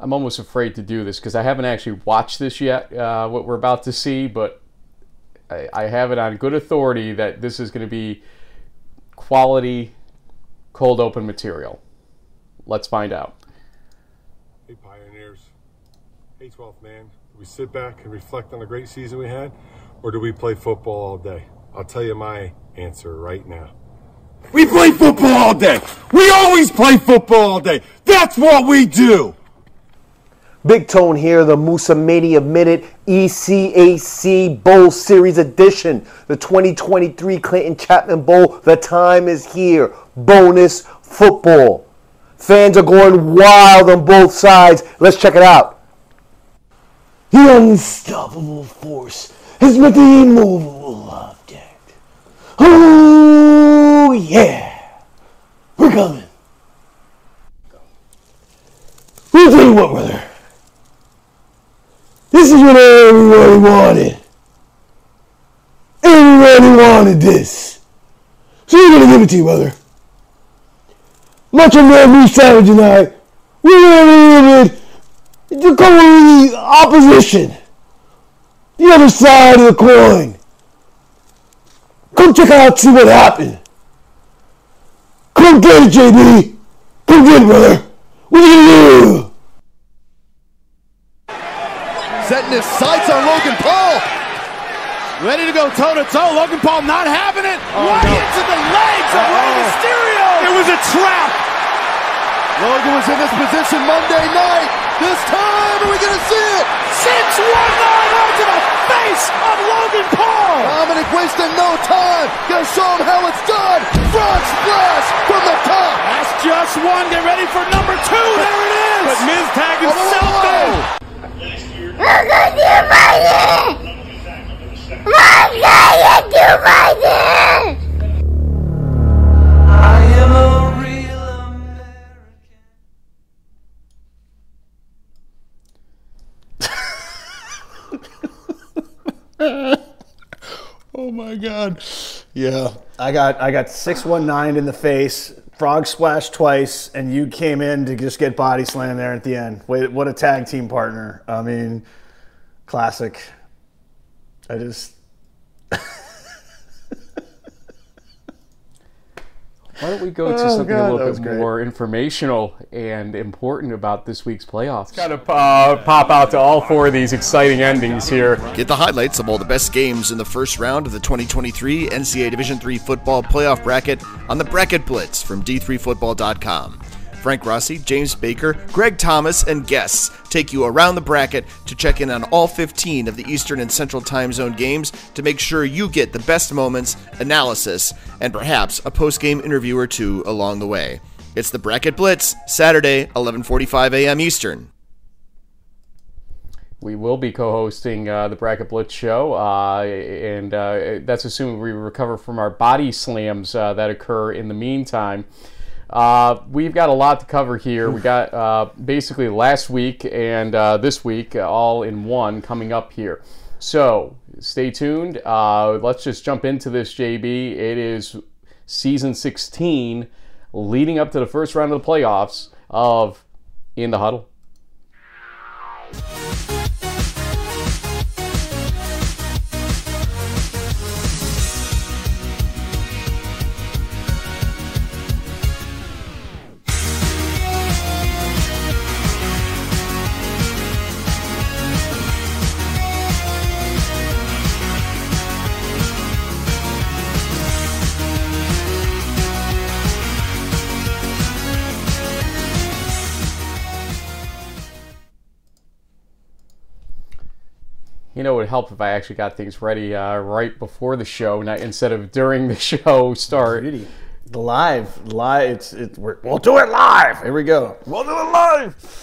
I'm almost afraid to do this because I haven't actually watched this yet, uh, what we're about to see, but I, I have it on good authority that this is going to be quality cold open material. Let's find out. Hey, Pioneers. Hey, 12th man. Do we sit back and reflect on the great season we had, or do we play football all day? I'll tell you my answer right now. We play football all day! We always play football all day! That's what we do! Big Tone here, the Musa Mania Minute ECAC Bowl Series Edition, the 2023 Clinton Chapman Bowl. The time is here. Bonus football. Fans are going wild on both sides. Let's check it out. The unstoppable force has met the immovable object. Oh, yeah. We're coming. We'll tell you what, brother. This is what everybody wanted. Everybody wanted this. So we're gonna give it to you, brother. Macho Man Moose Savage and I, we're gonna give it to the opposition. The other side of the coin. Come check out, see what happened. Come get it, JB. Come get it, brother. What are you gonna do? Setting his sights on Logan Paul. Ready to go toe to toe. Logan Paul not having it. Oh, right no. into the legs of Rey Uh-oh. Mysterio. It was a trap. Logan was in this position Monday night. This time, are we going to see it? 619 onto the face of Logan Paul. Dominic wasting no time. Gonna show him how it's done. Frog splash from the top. That's just one. Get ready for number two. There it is. But Miz tagged whoa, himself whoa, in. whoa. Oh my god. Yeah. I got I got 619 in the face, frog splash twice, and you came in to just get body slam there at the end. Wait, what a tag team partner. I mean, classic. I just Why don't we go to Oh, something God, a little was bit great. more informational and important about this week's playoffs? Got to uh, pop out to all four of these exciting endings here. Get the highlights of all the best games in the first round of the 2023 NCAA Division III football playoff bracket on the Bracket Blitz from d3football.com. Frank Rossi, James Baker, Greg Thomas, and guests take you around the bracket to check in on all 15 of the Eastern and Central Time Zone games to make sure you get the best moments, analysis, and perhaps a post-game interview or two along the way. It's the Bracket Blitz, Saturday, 11:45 a.m. Eastern. We will be co-hosting uh, the Bracket Blitz show, uh, and uh, that's assuming we recover from our body slams uh, that occur in the meantime. Uh, we've got a lot to cover here. We got uh, basically last week and uh, this week uh, all in one coming up here. So stay tuned. Uh, let's just jump into this, JB. It is season 16, leading up to the first round of the playoffs of In the Huddle. Know, it would help if I actually got things ready uh, right before the show, not instead of during the show start. the live live it's it we're, we'll do it live. Here we go. We'll do it live.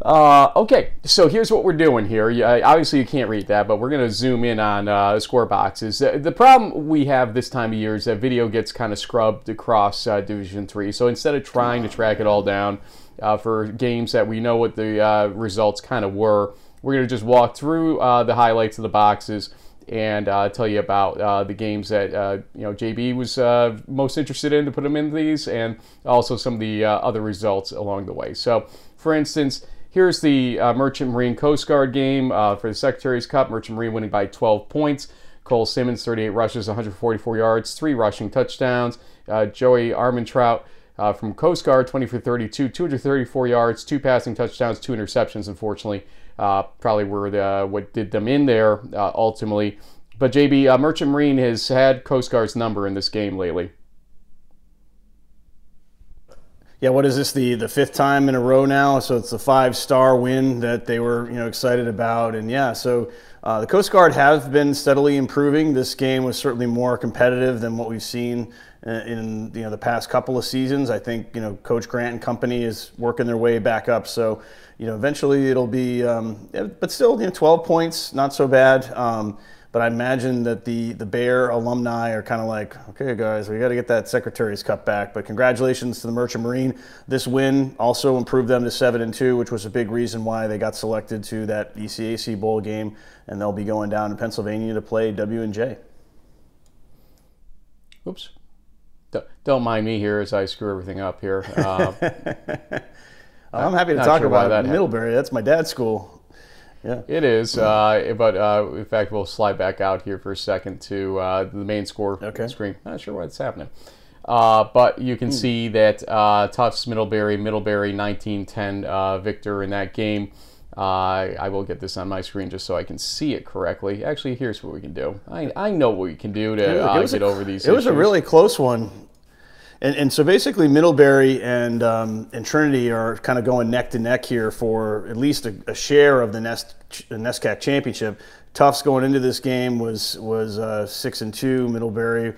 Uh, okay, so here's what we're doing here. You- uh, obviously, you can't read that, but we're going to zoom in on uh, score boxes. Uh, the problem we have this time of year is that video gets kind of scrubbed across uh, Division Three. So instead of trying to track it all down uh, for games that we know what the uh, results kind of were, we're going to just walk through uh, the highlights of the boxes and uh, tell you about uh, the games that uh, you know JB was uh, most interested in to put them in these, and also some of the uh, other results along the way. So, for instance, here's the uh, Merchant Marine Coast Guard game for the Secretary's Cup. Merchant Marine winning by 12 points. Cole Simmons, 38 rushes, 144 yards, three rushing touchdowns. Joey Armentrout from Coast Guard, 20 for 32, 234 yards, two passing touchdowns, two interceptions, unfortunately. Uh, probably were the, what did them in there uh, ultimately. But JB, uh, Merchant Marine has had Coast Guard's number in this game lately. Yeah, what is this the the fifth time in a row now? So it's a five star win that they were you know excited about, and yeah, so uh, the Coast Guard have been steadily improving. This game was certainly more competitive than what we've seen uh, in you know the past couple of seasons. I think you know Coach Grant and company is working their way back up. So you know eventually it'll be, um, but still you know 12 points, not so bad. Um, but I imagine that the the Bear alumni are kind of like, okay, guys, we got to get that Secretary's Cup back. But congratulations to the Merchant Marine. This win also improved them to seven and two, which was a big reason why they got selected to that ECAC bowl game, and they'll be going down to Pennsylvania to play W and J. Oops. Don't mind me here as I screw everything up here. Uh, I'm happy to talk sure about that Middlebury. That's my dad's school. Yeah. It is, uh, but uh, in fact, we'll slide back out here for a second to uh, the main score okay. screen. Not sure what's happening. Uh, but you can hmm. see that uh, Tufts Middlebury, Middlebury 1910 uh, victor in that game. I will get this on my screen just so I can see it correctly. Actually, here's what we can do. I, I know what we can do to get a, over these. It issues. was a really close one. And, and so basically, Middlebury and um, and Trinity are kind of going neck to neck here for at least a, a share of the Nest the NESCAC championship. Tufts going into this game was was uh, six and two, Middlebury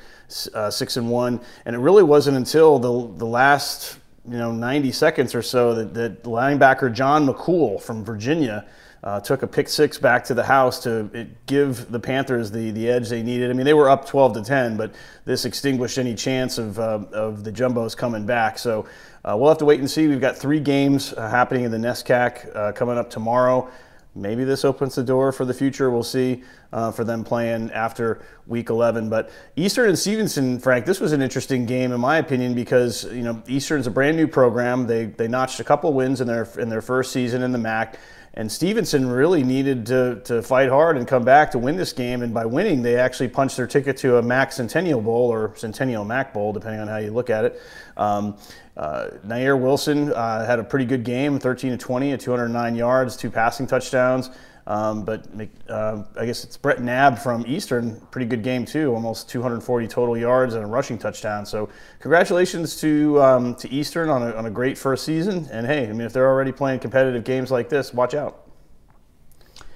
uh, six and one, and it really wasn't until the the last you know 90 seconds or so that, that linebacker John McCool from Virginia uh, took a pick six back to the house to give the Panthers the, the edge they needed. I mean, they were up 12 to 10, but this extinguished any chance of, uh, of the Jumbos coming back. So uh, we'll have to wait and see. We've got three games uh, happening in the NESCAC uh, coming up tomorrow. Maybe this opens the door for the future. We'll see uh, for them playing after week 11. But Eastern and Stevenson, Frank, this was an interesting game in my opinion because you know Eastern's a brand new program. They they notched a couple wins in their in their first season in the MAC. And Stevenson really needed to, to fight hard and come back to win this game. And by winning, they actually punched their ticket to a MAC Centennial Bowl or Centennial MAC Bowl, depending on how you look at it. Um, uh, Nair Wilson uh, had a pretty good game 13 to 20 at 209 yards, two passing touchdowns. Um, but uh, I guess it's Brett Nab from Eastern, pretty good game too, almost 240 total yards and a rushing touchdown. So congratulations to um, to Eastern on a, on a great first season. And hey, I mean, if they're already playing competitive games like this, watch out.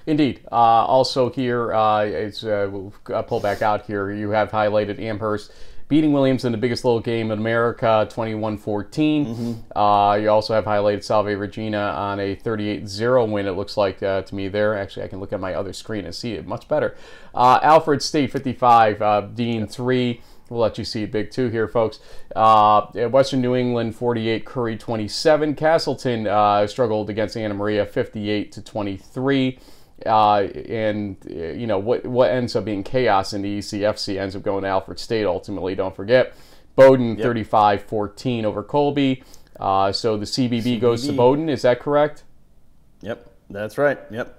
Indeed. Uh, also here, uh, it's uh, we'll pull back out here. You have highlighted Amherst beating Williams in the biggest little game in America, 21 14. Mm-hmm. Uh, you also have highlighted Salve Regina on a 38 0 win, it looks like uh, to me there. Actually, I can look at my other screen and see it much better. Uh, Alfred State 55, uh, Dean 3. We'll let you see it big Two here, folks. Uh, Western New England 48, Curry 27. Castleton uh, struggled against Anna Maria 58 to 23. Uh, and you know what what ends up being chaos in the ECFC ends up going to Alfred State ultimately. Don't forget, Bowdoin yep. 35-14 over Colby. Uh, so the CBB, CBB, goes to Bowdoin. Is that correct? Yep, that's right. Yep.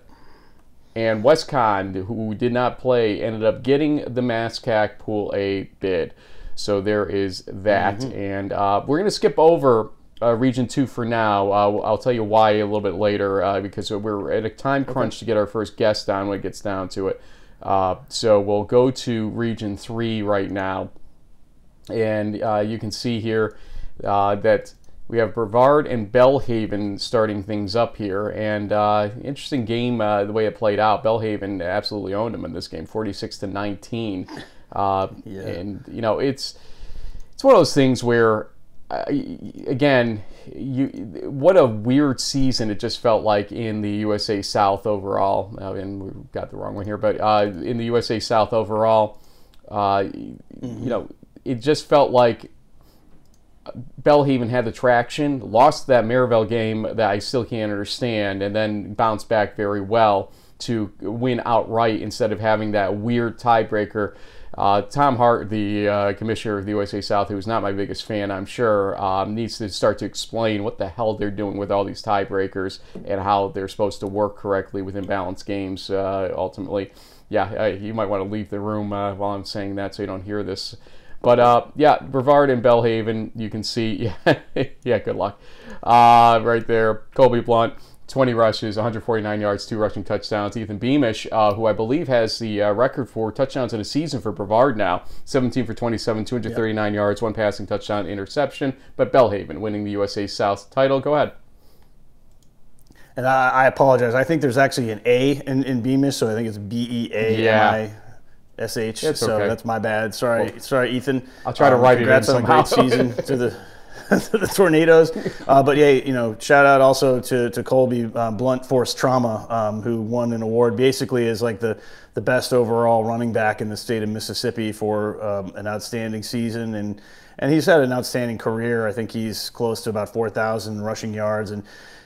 And WestConn, who did not play, ended up getting the MASCAC Pool A bid. So there is that. Mm-hmm. And uh, we're going to skip over uh, Region 2 for now. Uh, I'll tell you why a little bit later uh, because we're at a time crunch okay. to get our first guest down when it gets down to it. Uh, so we'll go to Region 3 right now. And uh, you can see here uh, that we have Brevard and Belhaven starting things up here. And interesting game the way it played out. Belhaven absolutely owned them in this game, 46 to 19. yeah. And, you know, it's, it's one of those things where again, you what a weird season it just felt like in the USA South overall. I mean, we got the wrong one here, but uh, in the USA South overall, uh, mm-hmm. you know, it just felt like Belhaven had the traction, lost that Maryville game that I still can't understand, and then bounced back very well to win outright instead of having that weird tiebreaker Uh, Tom Hart, the uh, commissioner of the USA South, who is not my biggest fan, I'm sure, um, needs to start to explain what the hell they're doing with all these tiebreakers and how they're supposed to work correctly within balanced games. Uh, ultimately, yeah, uh, you might want to leave the room uh, while I'm saying that so you don't hear this. But uh, yeah, Brevard and Belhaven, you can see. Yeah, yeah good luck. Uh, right there, Colby Blount, 20 rushes, 149 yards, two rushing touchdowns. Ethan Beamish, uh, who I believe has the uh, record for touchdowns in a season for Brevard now, 17 for 27, 239 yep. yards, one passing touchdown, interception. But Belhaven winning the USA South title. Go ahead. And I, I apologize. I think there's actually an A in, in Beamish, so I think it's B E A M I S H. So okay. that's my bad. Sorry, well, sorry, Ethan. I'll try to um, write it in somehow. Congrats on a great season to the the tornadoes. Uh, but yeah, you know, shout out also to, to Colby um, Blunt Force Trauma, um, who won an award basically as like the, the best overall running back in the state of Mississippi for um, an outstanding season. And, and he's had an outstanding career. I think he's close to about 4,000 rushing yards. And,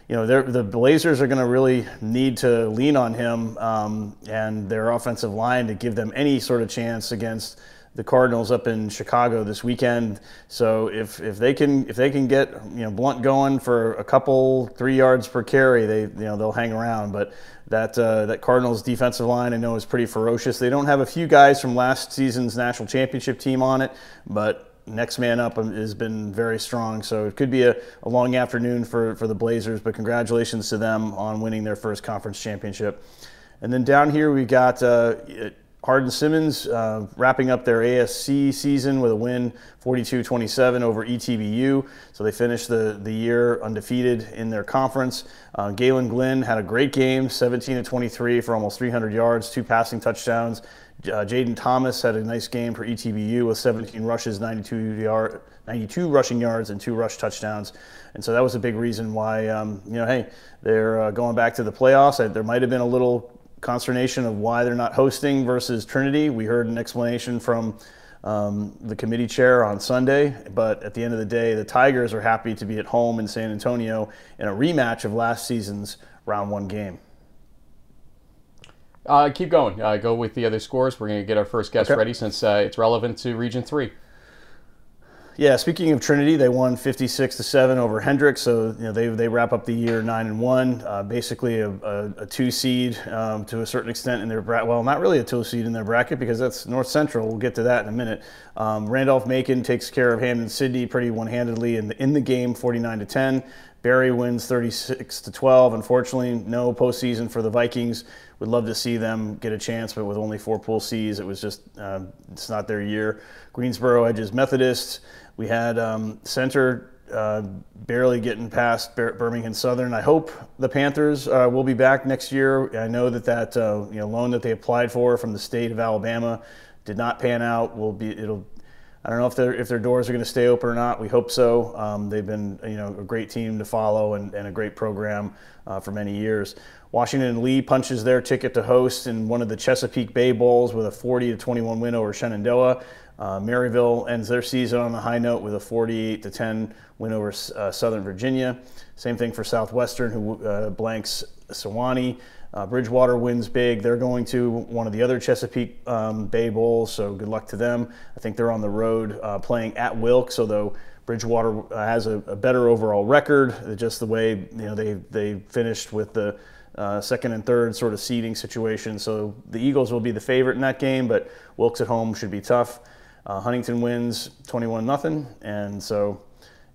you know, the Blazers are going to really need to lean on him um, and their offensive line to give them any sort of chance against – the Cardinals up in Chicago this weekend. So if, if they can if they can get you know Blunt going for a couple three yards per carry, they you know they'll hang around. But that uh, that Cardinals defensive line I know is pretty ferocious. They don't have a few guys from last season's national championship team on it, but next man up has been very strong. So it could be a, a long afternoon for, for the Blazers, but congratulations to them on winning their first conference championship. And then down here we got uh, Hardin Simmons uh, wrapping up their ASC season with a win 42-27 over ETBU. So they finished the, the year undefeated in their conference. Uh, Galen Glenn had a great game, 17 to 23 for almost 300 yards, two passing touchdowns. Uh, Jaden Thomas had a nice game for ETBU with 17 rushes, 92 yard, 92 rushing yards, and two rush touchdowns. And so that was a big reason why, um, you know, hey, they're uh, going back to the playoffs. There might have been a little consternation of why they're not hosting versus Trinity. We heard an explanation from um, the committee chair on Sunday, but at the end of the day, the Tigers are happy to be at home in San Antonio in a rematch of last season's round one game. Uh, keep going. Uh, go with the other scores. We're going to get our first guest okay. ready since uh, it's relevant to Region 3. Yeah, speaking of Trinity, they won 56 to seven over Hendrix, so you know they, they wrap up the year nine and one, uh, basically a, a, a, two seed um, to a certain extent in their bracket. Well, not really a two seed in their bracket because that's North Central. We'll get to that in a minute. Um, Randolph Macon takes care of Hampden-Sydney pretty one handedly in the, in the game, 49 to 10. Berry wins 36 to 12. Unfortunately, no postseason for the Vikings. Would love to see them get a chance, but with only four pool C's, it was just uh, it's not their year. Greensboro edges Methodist. We had um, Centre uh, barely getting past Birmingham Southern. I hope the Panthers uh, will be back next year. I know that that uh, you know loan that they applied for from the state of Alabama did not pan out. Will be it'll. I don't know if their if their doors are going to stay open or not. We hope so. Um, they've been you know a great team to follow and, and a great program uh, for many years. Washington Lee punches their ticket to host in one of the Chesapeake Bay Bowls with a 40 to 21 win over Shenandoah. Uh, Maryville ends their season on a high note with a 48 to 10 win over uh, Southern Virginia. Same thing for Southwestern, who uh, blanks Sewanee. Uh, Bridgewater wins big. They're going to one of the other Chesapeake um, Bay Bowls, so good luck to them. I think they're on the road uh, playing at Wilkes, although Bridgewater uh, has a, a, better overall record. Just the way you know they they finished with the uh, second and third sort of seeding situation. So the Eagles will be the favorite in that game, but Wilkes at home should be tough. Uh, Huntington wins 21 nothing, and so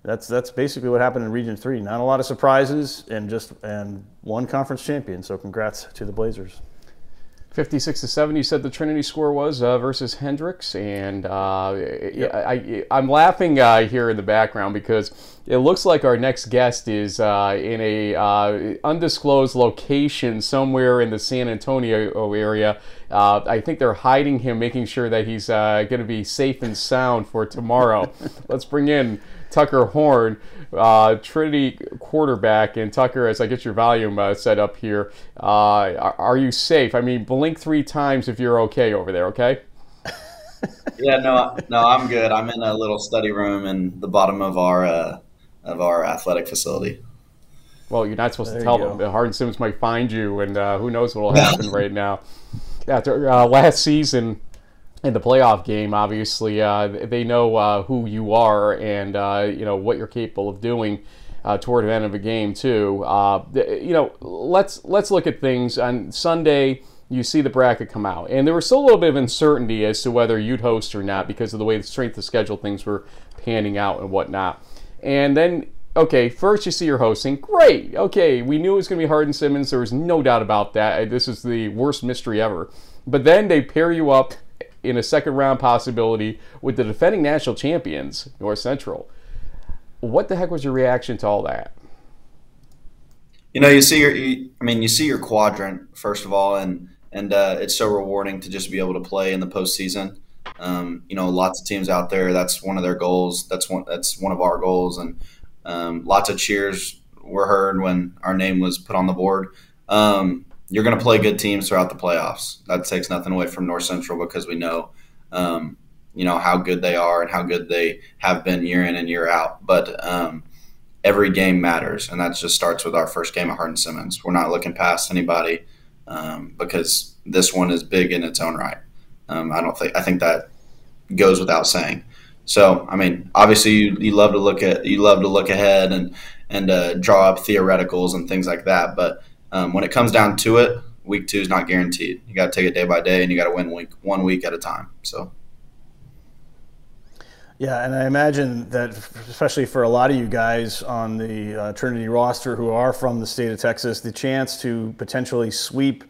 that's that's basically what happened in Region Three. Not a lot of surprises, and just and one conference champion. So congrats to the Blazers. 56 to 7 you said the trinity score was uh, versus hendrix and uh, yep. I, am laughing uh, here in the background because it looks like our next guest is uh, in a uh, undisclosed location somewhere in the san antonio area uh, i think they're hiding him making sure that he's going to be safe and sound for tomorrow let's bring in tucker horn uh, Trinity quarterback. And Tucker, as I get your volume uh, set up here, uh, are, are, you safe? I mean, blink three times if you're okay over there, okay? yeah, no, no, I'm good. I'm in a little study room in the bottom of our uh, of our athletic facility. Well, you're not supposed there to tell them. Hardin Sims might find you, and uh, who knows what will happen right now. After uh, last season, in the playoff game, obviously, uh, they know uh, who you are and uh, you know what you're capable of doing uh, toward the end of a game too. Uh, you know, let's let's look at things on Sunday. You see the bracket come out, and there was still a little bit of uncertainty as to whether you'd host or not because of the way the strength of schedule things were panning out and whatnot. And then, okay, first you see you're hosting. Great. Okay, we knew it was going to be Hardin Simmons. There was no doubt about that. This is the worst mystery ever. But then they pair you up in a second round possibility with the defending national champions, North Central. What the heck was your reaction to all that? You know, you see your, you, I mean, you see your quadrant first of all, and and uh, it's so rewarding to just be able to play in the postseason. Um, you know, lots of teams out there. That's one of their goals. That's one. That's one of our goals, and um, lots of cheers were heard when our name was put on the board. Um, you're going to play good teams throughout the playoffs. That takes nothing away from North Central because we know, um, you know, how good they are and how good they have been year in and year out. But um, every game matters, and that just starts with our first game at Hardin Simmons. We're not looking past anybody um, because this one is big in its own right. Um, I don't think I think that goes without saying. So, I mean, obviously, you, you love to look at you love to look ahead and and uh, draw up theoreticals and things like that, but um, when it comes down to it, week two is not guaranteed. You got to take it day by day, and you got to win week one week at a time. So. Yeah, and I imagine that, especially for a lot of you guys on the uh, Trinity roster who are from the state of Texas, the chance to potentially sweep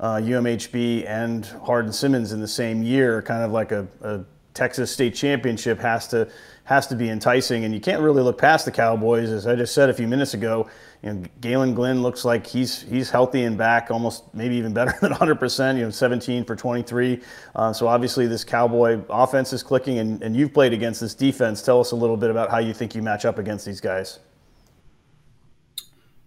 uh, UMHB and Hardin Simmons in the same year, kind of like a, a Texas state championship, has to has to be enticing. And you can't really look past the Cowboys, as I just said a few minutes ago you know, Galen Glenn looks like he's he's healthy and back, almost maybe even better than 100%. You know, 17 for 23. Uh, so obviously this Cowboy offense is clicking, and, and you've played against this defense. Tell us a little bit about how you think you match up against these guys.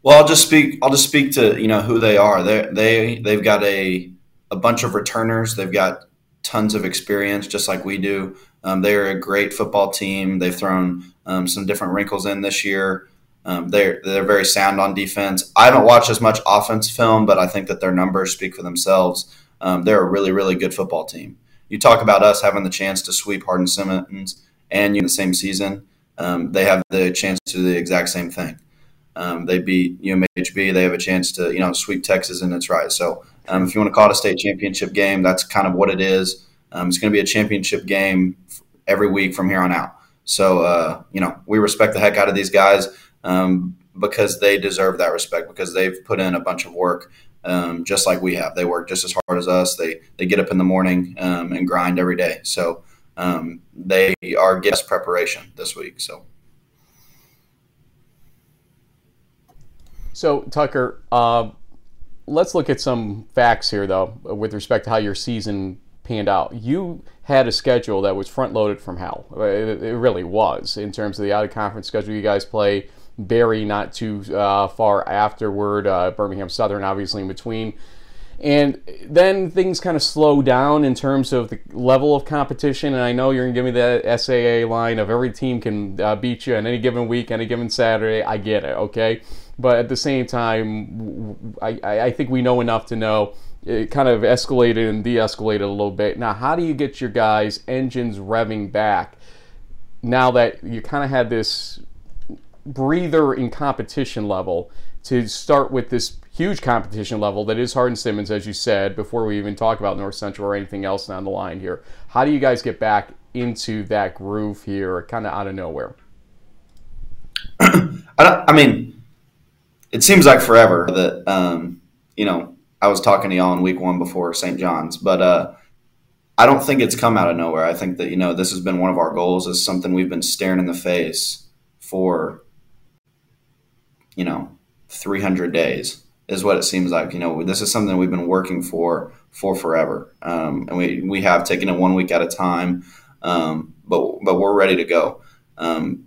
Well, I'll just speak. I'll just speak to you know who they are. They they they've got a a bunch of returners. They've got tons of experience, just like we do. Um, they're a great football team. They've thrown um, some different wrinkles in this year. Um, they're they're very sound on defense. I haven't watched as much offense film, but I think that their numbers speak for themselves. Um, they're a really really good football team. You talk about us having the chance to sweep Hardin Simmons and you in the same season. Um, they have the chance to do the exact same thing. Um, they beat UMHB. They have a chance to you know sweep Texas and it's right. So if you want to call it a state championship game, that's kind of what it is. It's going to be a championship game every week from here on out. So uh, you know we respect the heck out of these guys um, because they deserve that respect because they've put in a bunch of work. Um, just like we have, they work just as hard as us. They they get up in the morning um, and grind every day. So um, they are guest preparation this week. So. So Tucker, uh, let's look at some facts here, though, with respect to how your season panned out. You had a schedule that was front loaded from hell. It, it really was in terms of the out of conference schedule you guys play Berry not too uh, far afterward, uh, Birmingham Southern obviously in between. And then things kind of slow down in terms of the level of competition. And I know you're going to give me that SAA line of every team can uh, beat you on any given week, any given Saturday. I get it, okay? But at the same time, I, I think we know enough to know it kind of escalated and de escalated a little bit. Now, how do you get your guys' engines revving back now that you kind of had this breather in competition level to start with this huge competition level that is Hardin Simmons, as you said, before we even talk about North Central or anything else down the line here. How do you guys get back into that groove here, kind of out of nowhere? I, I, mean, it seems like forever that, um, you know, I was talking to y'all in week one before St. John's, but uh, I don't think it's come out of nowhere. I think that, you know, this has been one of our goals, is something we've been staring in the face for you know 300 days is what it seems like. You know, this is something we've been working for for forever, um, and we we have taken it one week at a time, um, but but we're ready to go. Um,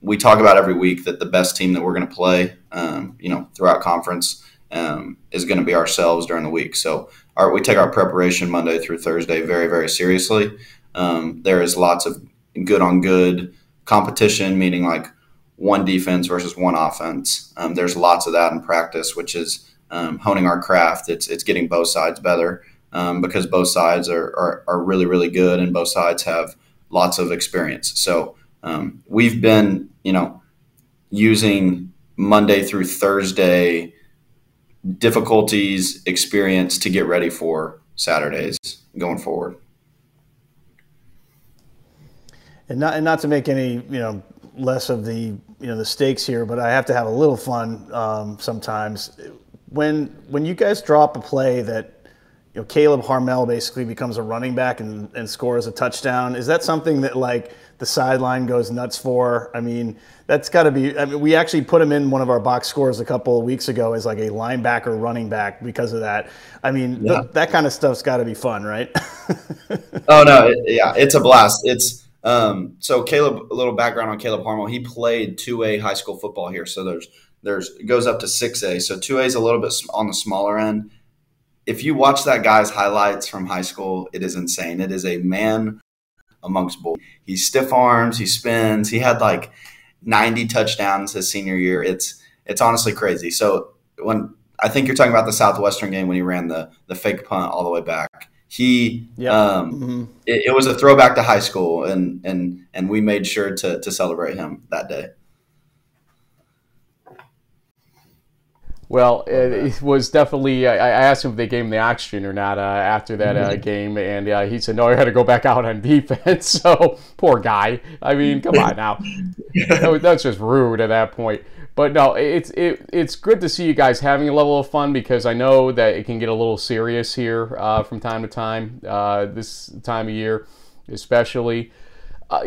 we talk about every week that the best team that we're going to play, um, you know, throughout conference um, is going to be ourselves during the week. So our, we take our preparation Monday through Thursday very very seriously. Um, there is lots of good on good competition, meaning like one defense versus one offense. Um, there's lots of that in practice, which is um, honing our craft. It's it's getting both sides better. um, because both sides are, are, are really really good and both sides have lots of experience. So um, we've been you know using Monday through Thursday difficulties experience to get ready for Saturdays going forward. And not and not to make any you know less of the you know the stakes here, but I have to have a little fun um, sometimes. When when you guys drop a play that you know Caleb Harmel basically becomes a running back and, and scores a touchdown, is that something that like the sideline goes nuts for? I mean, that's got to be. I mean, we actually put him in one of our box scores a couple of weeks ago as like a linebacker running back because of that. I mean, Yeah. th- that kind of stuff's got to be fun, right? Oh no, it, yeah, it's a blast. It's um, so Caleb. A little background on Caleb Harmel. He played two A high school football here. So there's there's it goes up to six A. So two A is a little bit on the smaller end. If you watch that guy's highlights from high school, it is insane. It is a man amongst bulls. He stiff arms. He spins. He had like 90 touchdowns his senior year. It's it's honestly crazy. So when I think you're talking about the Southwestern game when he ran the the fake punt all the way back. He um, Mhm. it, it was a throwback to high school, and and and we made sure to to celebrate him that day. Well, it, it was definitely. I, I asked him if they gave him the oxygen or not uh, after that uh, game, and uh, he said no. I had to go back out on defense. So poor guy. I mean, come on now. That that's just rude at that point. But no, it's it, it's good to see you guys having a level of fun because I know that it can get a little serious here uh, from time to time. Uh, this time of year, especially. Uh,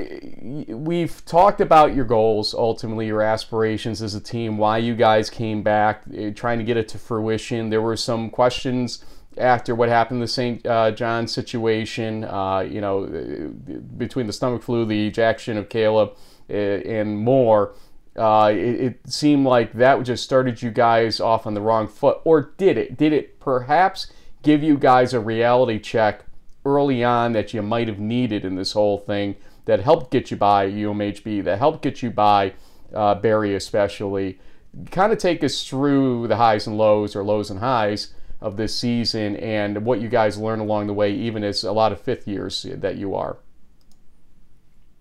we've talked about your goals, ultimately your aspirations as a team, why you guys came back, eh, trying to get it to fruition. There were some questions after what happened the St. Uh, John situation, uh, you know, eh, between the stomach flu, the ejection of Caleb, eh, and more. Uh, it, it seemed like that just started you guys off on the wrong foot, or did it? Did it perhaps give you guys a reality check early on that you might have needed in this whole thing that helped get you by UMHB, that helped get you by uh, Berry, especially. Kind of take us through the highs and lows, or lows and highs of this season, and what you guys learned along the way, even as a lot of fifth years that you are.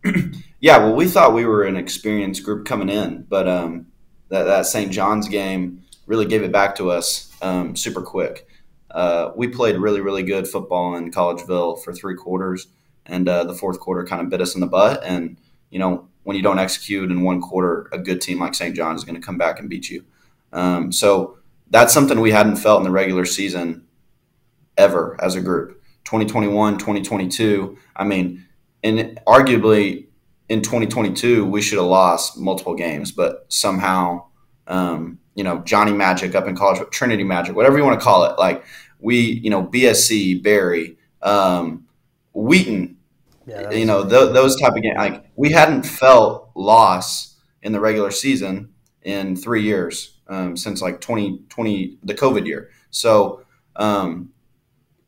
Yeah, well, we thought we were an experienced group coming in, but um, that that St. John's game really gave it back to us um, super quick. Uh, we played really, really good football in Collegeville for three quarters, and uh, the fourth quarter kind of bit us in the butt. And you know, when you don't execute in one quarter, a good team like St. John's is going to come back and beat you. Um, so that's something we hadn't felt in the regular season ever as a group. 2021, 2022. I mean, and arguably in 2022 we should have lost multiple games, but somehow, um, you know, Johnny Magic up in college, Trinity Magic, whatever you want to call it, like we, you know, BSC, Berry, um, Wheaton, Yeah, you know, th- those type of games. Like we hadn't felt loss in the regular season in three years um, since like 2020, the COVID year. So um,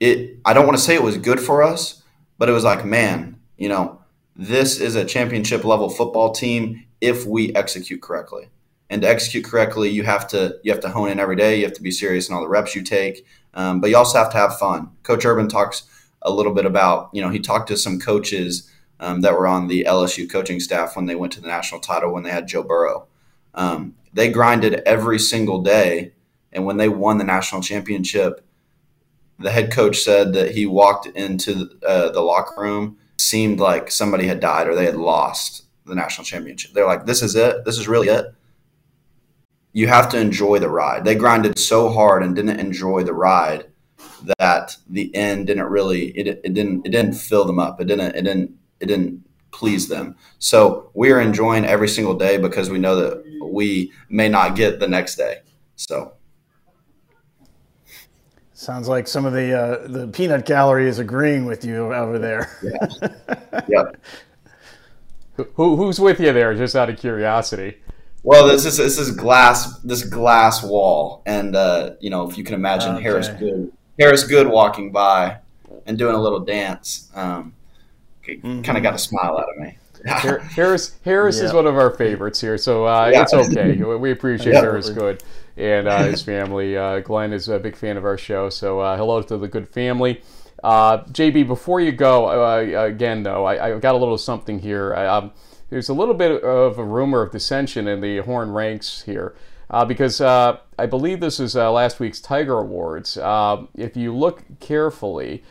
it, I don't want to say it was good for us, but it was like, man, you know, this is a championship level football team if we execute correctly. And to execute correctly, you have to you have to hone in every day. You have to be serious in all the reps you take, um, but you also have to have fun. Coach Urban talks a little bit about you know he talked to some coaches um, that were on the LSU coaching staff when they went to the national title when they had Joe Burrow. Um, they grinded every single day, and when they won the national championship, the head coach said that he walked into uh, the locker room seemed like somebody had died or they had lost the national championship. They're like, "This is it. This is really it." You have to enjoy the ride. They grinded so hard and didn't enjoy the ride that the end didn't really it, it didn't it didn't fill them up. It didn't it didn't it didn't please them. So we are enjoying every single day because we know that we may not get the next day. So Sounds like some of the uh, the peanut gallery is agreeing with you over there. yeah. yep. Who, who's with you there, just out of curiosity? Well, this is this is glass this glass wall, and uh, you know if you can imagine Okay. Harris Good Harris Good walking by and doing a little dance, um, kind of got a smile out of me. Har- Harris Harris is one of our favorites here, so uh, Yeah. it's okay. We appreciate Yeah. Harris Good. and uh, his family. Uh, Glenn is a big fan of our show, so uh, hello to the good family. Uh, JB, before you go, uh, again though, I, I, got a little something here. I, um, there's a little bit of a rumor of dissension in the Horn ranks here. Uh, because uh, I believe this is uh, last week's Tiger Awards. if you look carefully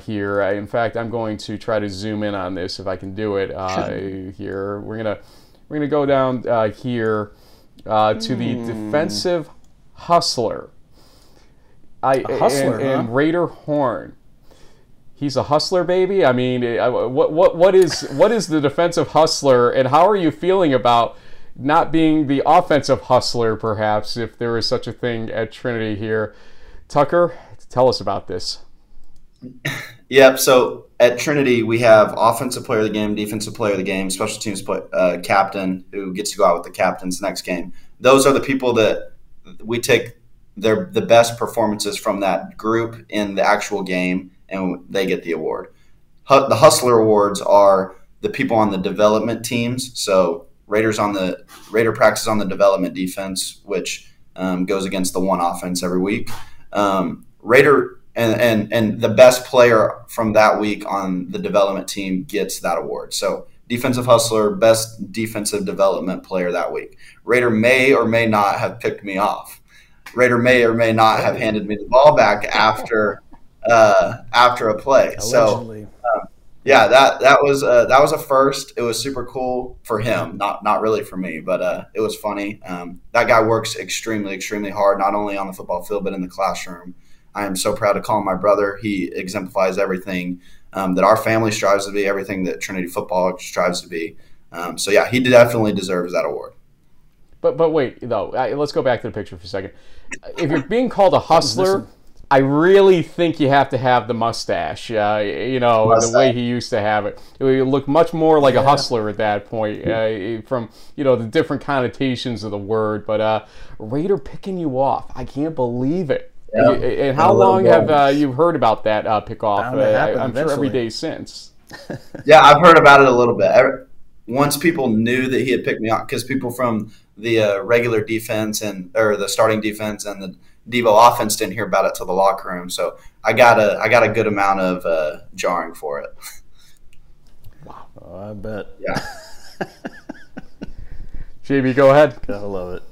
here, I, in fact, I'm going to try to zoom in on this if I can do it here. We're gonna we're gonna go down here to the mm. defensive hustler. I, a hustler, and, huh? and Raider Horn he's a hustler, baby. I mean, what what what is what is the defensive hustler, and how are you feeling about not being the offensive hustler, perhaps, if there is such a thing at Trinity here? Tucker, tell us about this. Yep. So at Trinity, we have offensive player of the game, defensive player of the game, special teams play, uh, captain who gets to go out with the captains next game. Those are the people that we take their the best performances from that group in the actual game and they get the award. The Hustler Awards are the people on the development teams. So Raiders on the Raider practice on the development defense, which um, goes against the one offense every week. Um, Raider and, and and the best player from that week on the development team gets that award. So defensive hustler, best defensive development player that week. Raider may or may not have picked me off. Raider may or may not have handed me the ball back after uh, after a play. Allegedly. So, yeah, that that was uh, that was a first. It was super cool for him, not not really for me, but uh, it was funny. Um, that guy works extremely extremely hard, not only on the football field but in the classroom. I am so proud to call him my brother. He exemplifies everything um, that our family strives to be, everything that Trinity football strives to be. Um, so yeah, he definitely deserves that award. But but wait though, let's go back to the picture for a second. If you're being called a hustler I really think you have to have the mustache. Uh, you know, mustache. the way he used to have it. It would look much more like yeah. a hustler at that point, uh, from you know the different connotations of the word. But uh, Raider picking you off, I can't believe it. Yeah. And how long have uh, you heard about that uh, pick off? Uh, I'm sure every day since. yeah, I've heard about it a little bit. Once people knew that he had picked me off, because people from the uh, regular defense and or the starting defense and the Devo offense didn't hear about it till the locker room. So I got a I got a good amount of uh, jarring for it. Wow, oh, I bet. Yeah. JB, go ahead. Gotta love it.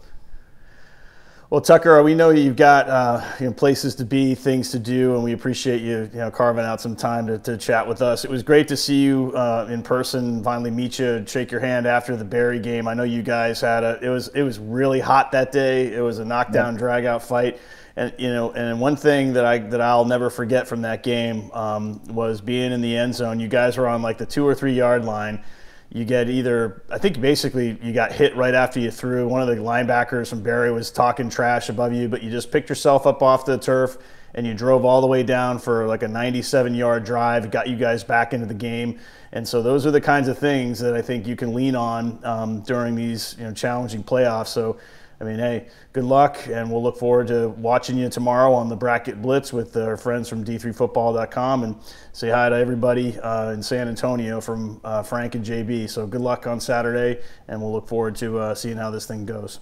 Well, Tucker, we know you've got uh, you know, places to be, things to do, and we appreciate you, you know, carving out some time to, to chat with us. It was great to see you uh, in person, finally meet you, shake your hand after the Berry game. I know you guys had a it was it was really hot that day. It was a knockdown, yeah. drag out fight, and you know, and one thing that I that I'll never forget from that game um, was being in the end zone. You guys were on like the two or three yard line you get either I think basically you got hit right after you threw. One of the linebackers from Berry was talking trash above you, but you just picked yourself up off the turf and you drove all the way down for like a 97 yard drive, got you guys back into the game. And so those are the kinds of things that I think you can lean on um, during these you know, challenging playoffs. So I mean, hey, good luck, and we'll look forward to watching you tomorrow on the Bracket Blitz with our friends from D3Football.com and say hi to everybody uh, in San Antonio from uh, Frank and JB. So good luck on Saturday, and we'll look forward to uh, seeing how this thing goes.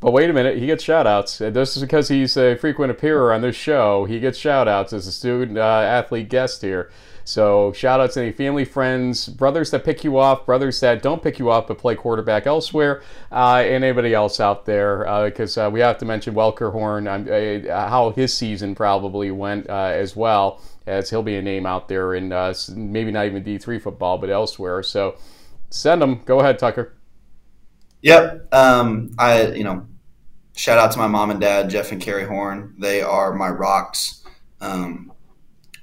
But wait a minute, he gets shoutouts. This is because he's a frequent appearer on this show. He gets shoutouts as a student uh, athlete guest here. So shout out to any family, friends, brothers that pick you off, brothers that don't pick you off but play quarterback elsewhere, uh, and anybody else out there. Because uh, uh, we have to mention Welker Horn, uh, how his season probably went uh, as well, as he'll be a name out there in uh, maybe not even D3 football, but elsewhere. So send them. Go ahead, Tucker. Yep. Um, I, you know, shout out to my mom and dad, Jeff and Carrie Horn. They are my rocks. Um,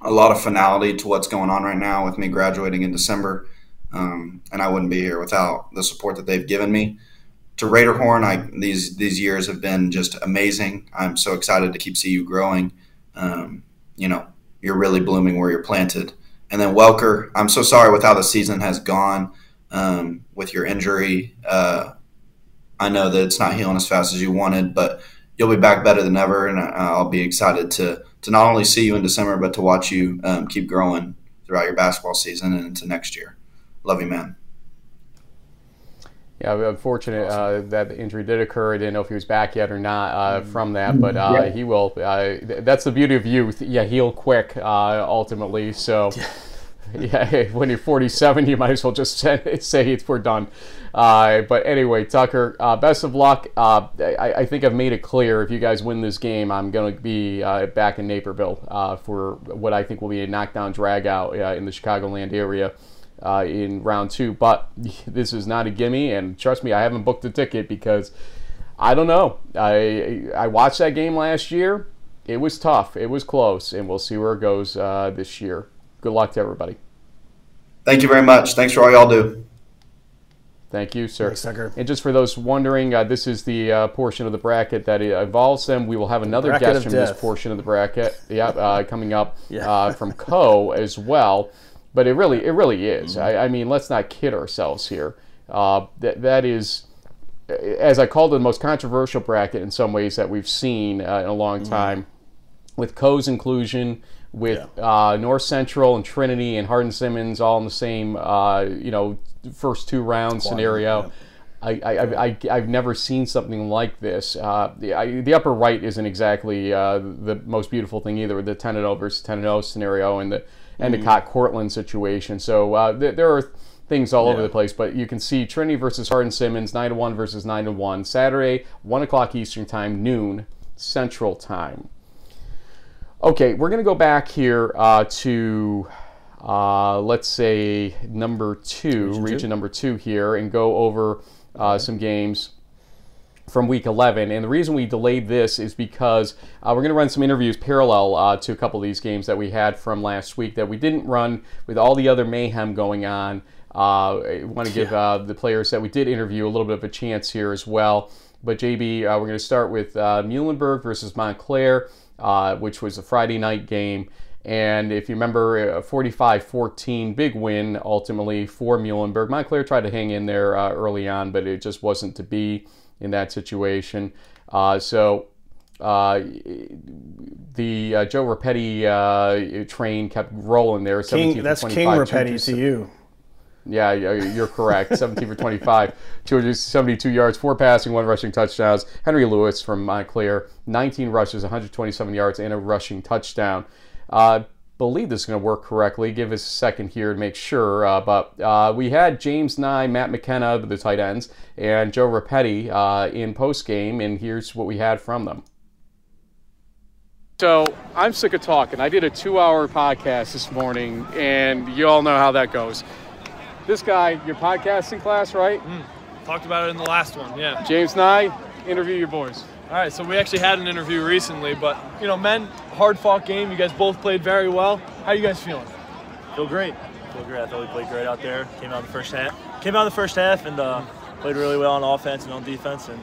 a lot of finality to what's going on right now with me graduating in December. Um, and I wouldn't be here without the support that they've given me. To Raider Horn, I, these these years have been just amazing. I'm so excited to keep see you growing. Um, you know, you're really blooming where you're planted. And then Welker, I'm so sorry with how the season has gone um, with your injury. Uh, I know that it's not healing as fast as you wanted, but you'll be back better than ever, and I'll be excited to to not only see you in December, but to watch you um, keep growing throughout your basketball season and into next year. Love you, man. Yeah, unfortunate uh, that the injury did occur. I didn't know if he was back yet or not uh, from that, but uh, yeah. he will. Uh, that's the beauty of youth. Yeah, heal quick uh, ultimately. So, yeah, when you're 47, you might as well just say, say it's we're done. Uh, but anyway, Tucker, best of luck. I, I, think I've made it clear. If you guys win this game, I'm going to be back in Naperville for what I think will be a knockdown drag out in the Chicagoland area uh, in round two. But this is not a gimme, and trust me, I haven't booked a ticket because I don't know. I I watched that game last year. It was tough. It was close, and we'll see where it goes uh, this year. Good luck to everybody. Thank you very much. Thanks for all y'all do. Thanks you, sir. Thanks, and just for those wondering, uh, this is the uh, portion of the bracket that involves them. We will have another guest from death. this portion of the bracket. Yeah, uh, coming up yeah. Uh, from Coe as well. But it really, it really is. Mm-hmm. I, I, mean, let's not kid ourselves here. Uh, that that is, as I called it, the most controversial bracket in some ways that we've seen uh, in a long mm-hmm. time. With Coe's inclusion, with yeah. uh, North Central and Trinity and Hardin Simmons all in the same, uh, you know, first two round scenario. Yeah. I, I, I, I've never seen something like this. Uh, the, I, the upper right isn't exactly uh, the most beautiful thing either, the 10 0 versus 10 0 scenario, and the Endicott mm-hmm. Cortland situation. So uh, th- there are things all yeah. over the place, but you can see Trinity versus Hardin Simmons, 9 to 1 versus 9 to 1, Saturday, 1 o'clock Eastern Time, noon Central Time. Okay, we're going to go back here uh, to, uh, let's say, number two, region, region two? number two here, and go over uh, okay. some games from week 11. And the reason we delayed this is because uh, we're going to run some interviews parallel uh, to a couple of these games that we had from last week that we didn't run with all the other mayhem going on. Uh, I want to give uh, the players that we did interview a little bit of a chance here as well. But JB, uh, we're going to start with uh, Muhlenberg versus Montclair, which was a Friday night game. And if you remember, a 45-14 big win ultimately for Muhlenberg. Montclair tried to hang in there early on, but it just wasn't to be in that situation. Uh, so uh, the uh, Joe Rapetti uh, train kept rolling there. King, that's King Rapetti to you. Yeah, you're correct. 17 for 25, 272 yards, four passing, one rushing touchdowns. Henry Lewis from Montclair, 19 rushes, 127 yards, and a rushing touchdown. Uh, believe this is going to work correctly. Give us a second here to make sure. Uh, but uh, we had James Nye, Matt McKenna, the tight ends, and Joe Rapetti uh, in post game, and here's what we had from them. So I'm sick of talking. I did a two-hour podcast this morning, and you all know how that goes. This guy, your podcasting class, right? Mm, talked about it in the last one. Yeah. James Nye, interview your boys. All right, so we actually had an interview recently, but you know, men, hard fought game. You guys both played very well. How are you guys feeling? Feel great. Feel great. I thought we played great out there. Came out in the first half. Came out in the first half and uh, played really well on offense and on defense, and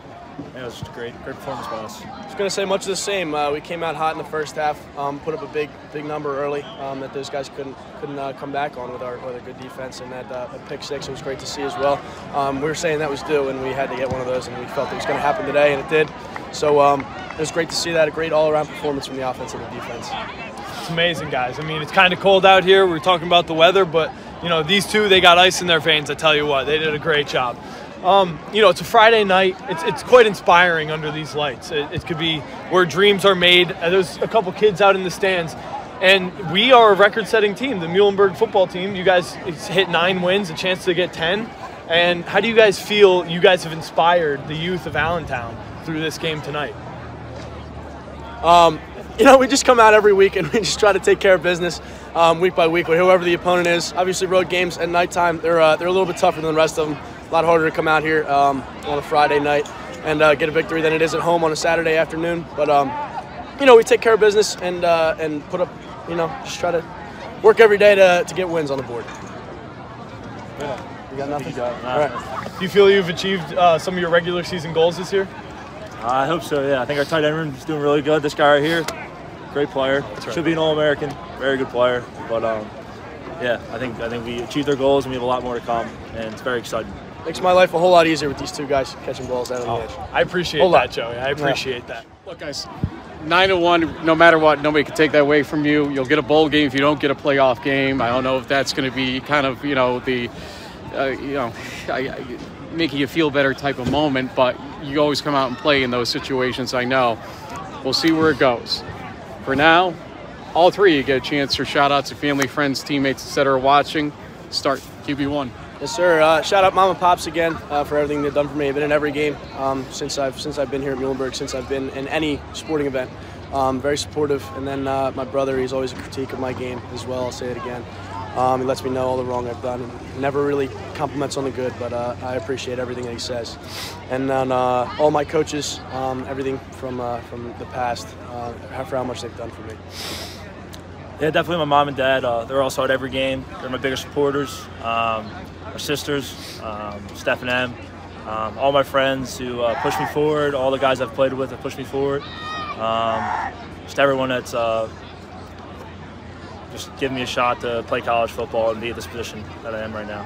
yeah, it was just a great, great performance by us. Going to say much of the same. Uh, we came out hot in the first half, um, put up a big, big number early um, that those guys couldn't couldn't uh, come back on with our with a good defense and that uh, pick six. It was great to see as well. Um, we were saying that was due, and we had to get one of those, and we felt it was going to happen today, and it did. So um, it was great to see that. A great all-around performance from the offense and the defense. It's amazing, guys. I mean, it's kind of cold out here. We we're talking about the weather, but you know, these two, they got ice in their veins. I tell you what, they did a great job. Um, you know, it's a Friday night. It's, it's quite inspiring under these lights. It, it could be where dreams are made. There's a couple kids out in the stands. And we are a record setting team, the Muhlenberg football team. You guys hit nine wins, a chance to get 10. And how do you guys feel you guys have inspired the youth of Allentown through this game tonight? Um, you know, we just come out every week and we just try to take care of business um, week by week with whoever the opponent is. Obviously, road games at nighttime, they're, uh, they're a little bit tougher than the rest of them a lot harder to come out here um, on a Friday night and uh, get a victory than it is at home on a Saturday afternoon. But um, you know, we take care of business and uh, and put up, you know, just try to work every day to, to get wins on the board. Yeah. You got nothing? You got All right. Do you feel you've achieved uh, some of your regular season goals this year? I hope so. Yeah, I think our tight end room is doing really good. This guy right here, great player. Right. Should be an All-American. Very good player. But um, yeah, I think I think we achieved our goals and we have a lot more to come, and it's very exciting makes my life a whole lot easier with these two guys catching balls out of oh, the edge. I appreciate whole that, lot. Joey. I appreciate yeah. that. Look, guys, nine to one. No matter what, nobody can take that away from you. You'll get a bowl game if you don't get a playoff game. I don't know if that's going to be kind of you know the, uh, you know, I, I, making you feel better type of moment, but you always come out and play in those situations. I know. We'll see where it goes. For now, all three you get a chance for shout outs to family, friends, teammates, etc. watching. Start QB1. Yes, sir. Uh, shout out Mama Pops again uh, for everything they've done for me. I've been in every game um, since I've since I've been here at Muhlenberg, since I've been in any sporting event. Um, very supportive. And then uh, my brother, he's always a critique of my game as well. I'll say it again. Um, he lets me know all the wrong I've done. Never really compliments on the good, but uh, I appreciate everything that he says. And then uh, all my coaches, um, everything from uh, from the past, for how much they've done for me. Yeah, definitely my mom and dad. They're also at every game. They're my biggest supporters. Um, our sisters, um, Steph and Em, um, all my friends who uh, push me forward, all the guys I've played with have pushed me forward. Um, just everyone that's uh, just giving me a shot to play college football and be at this position that I am right now.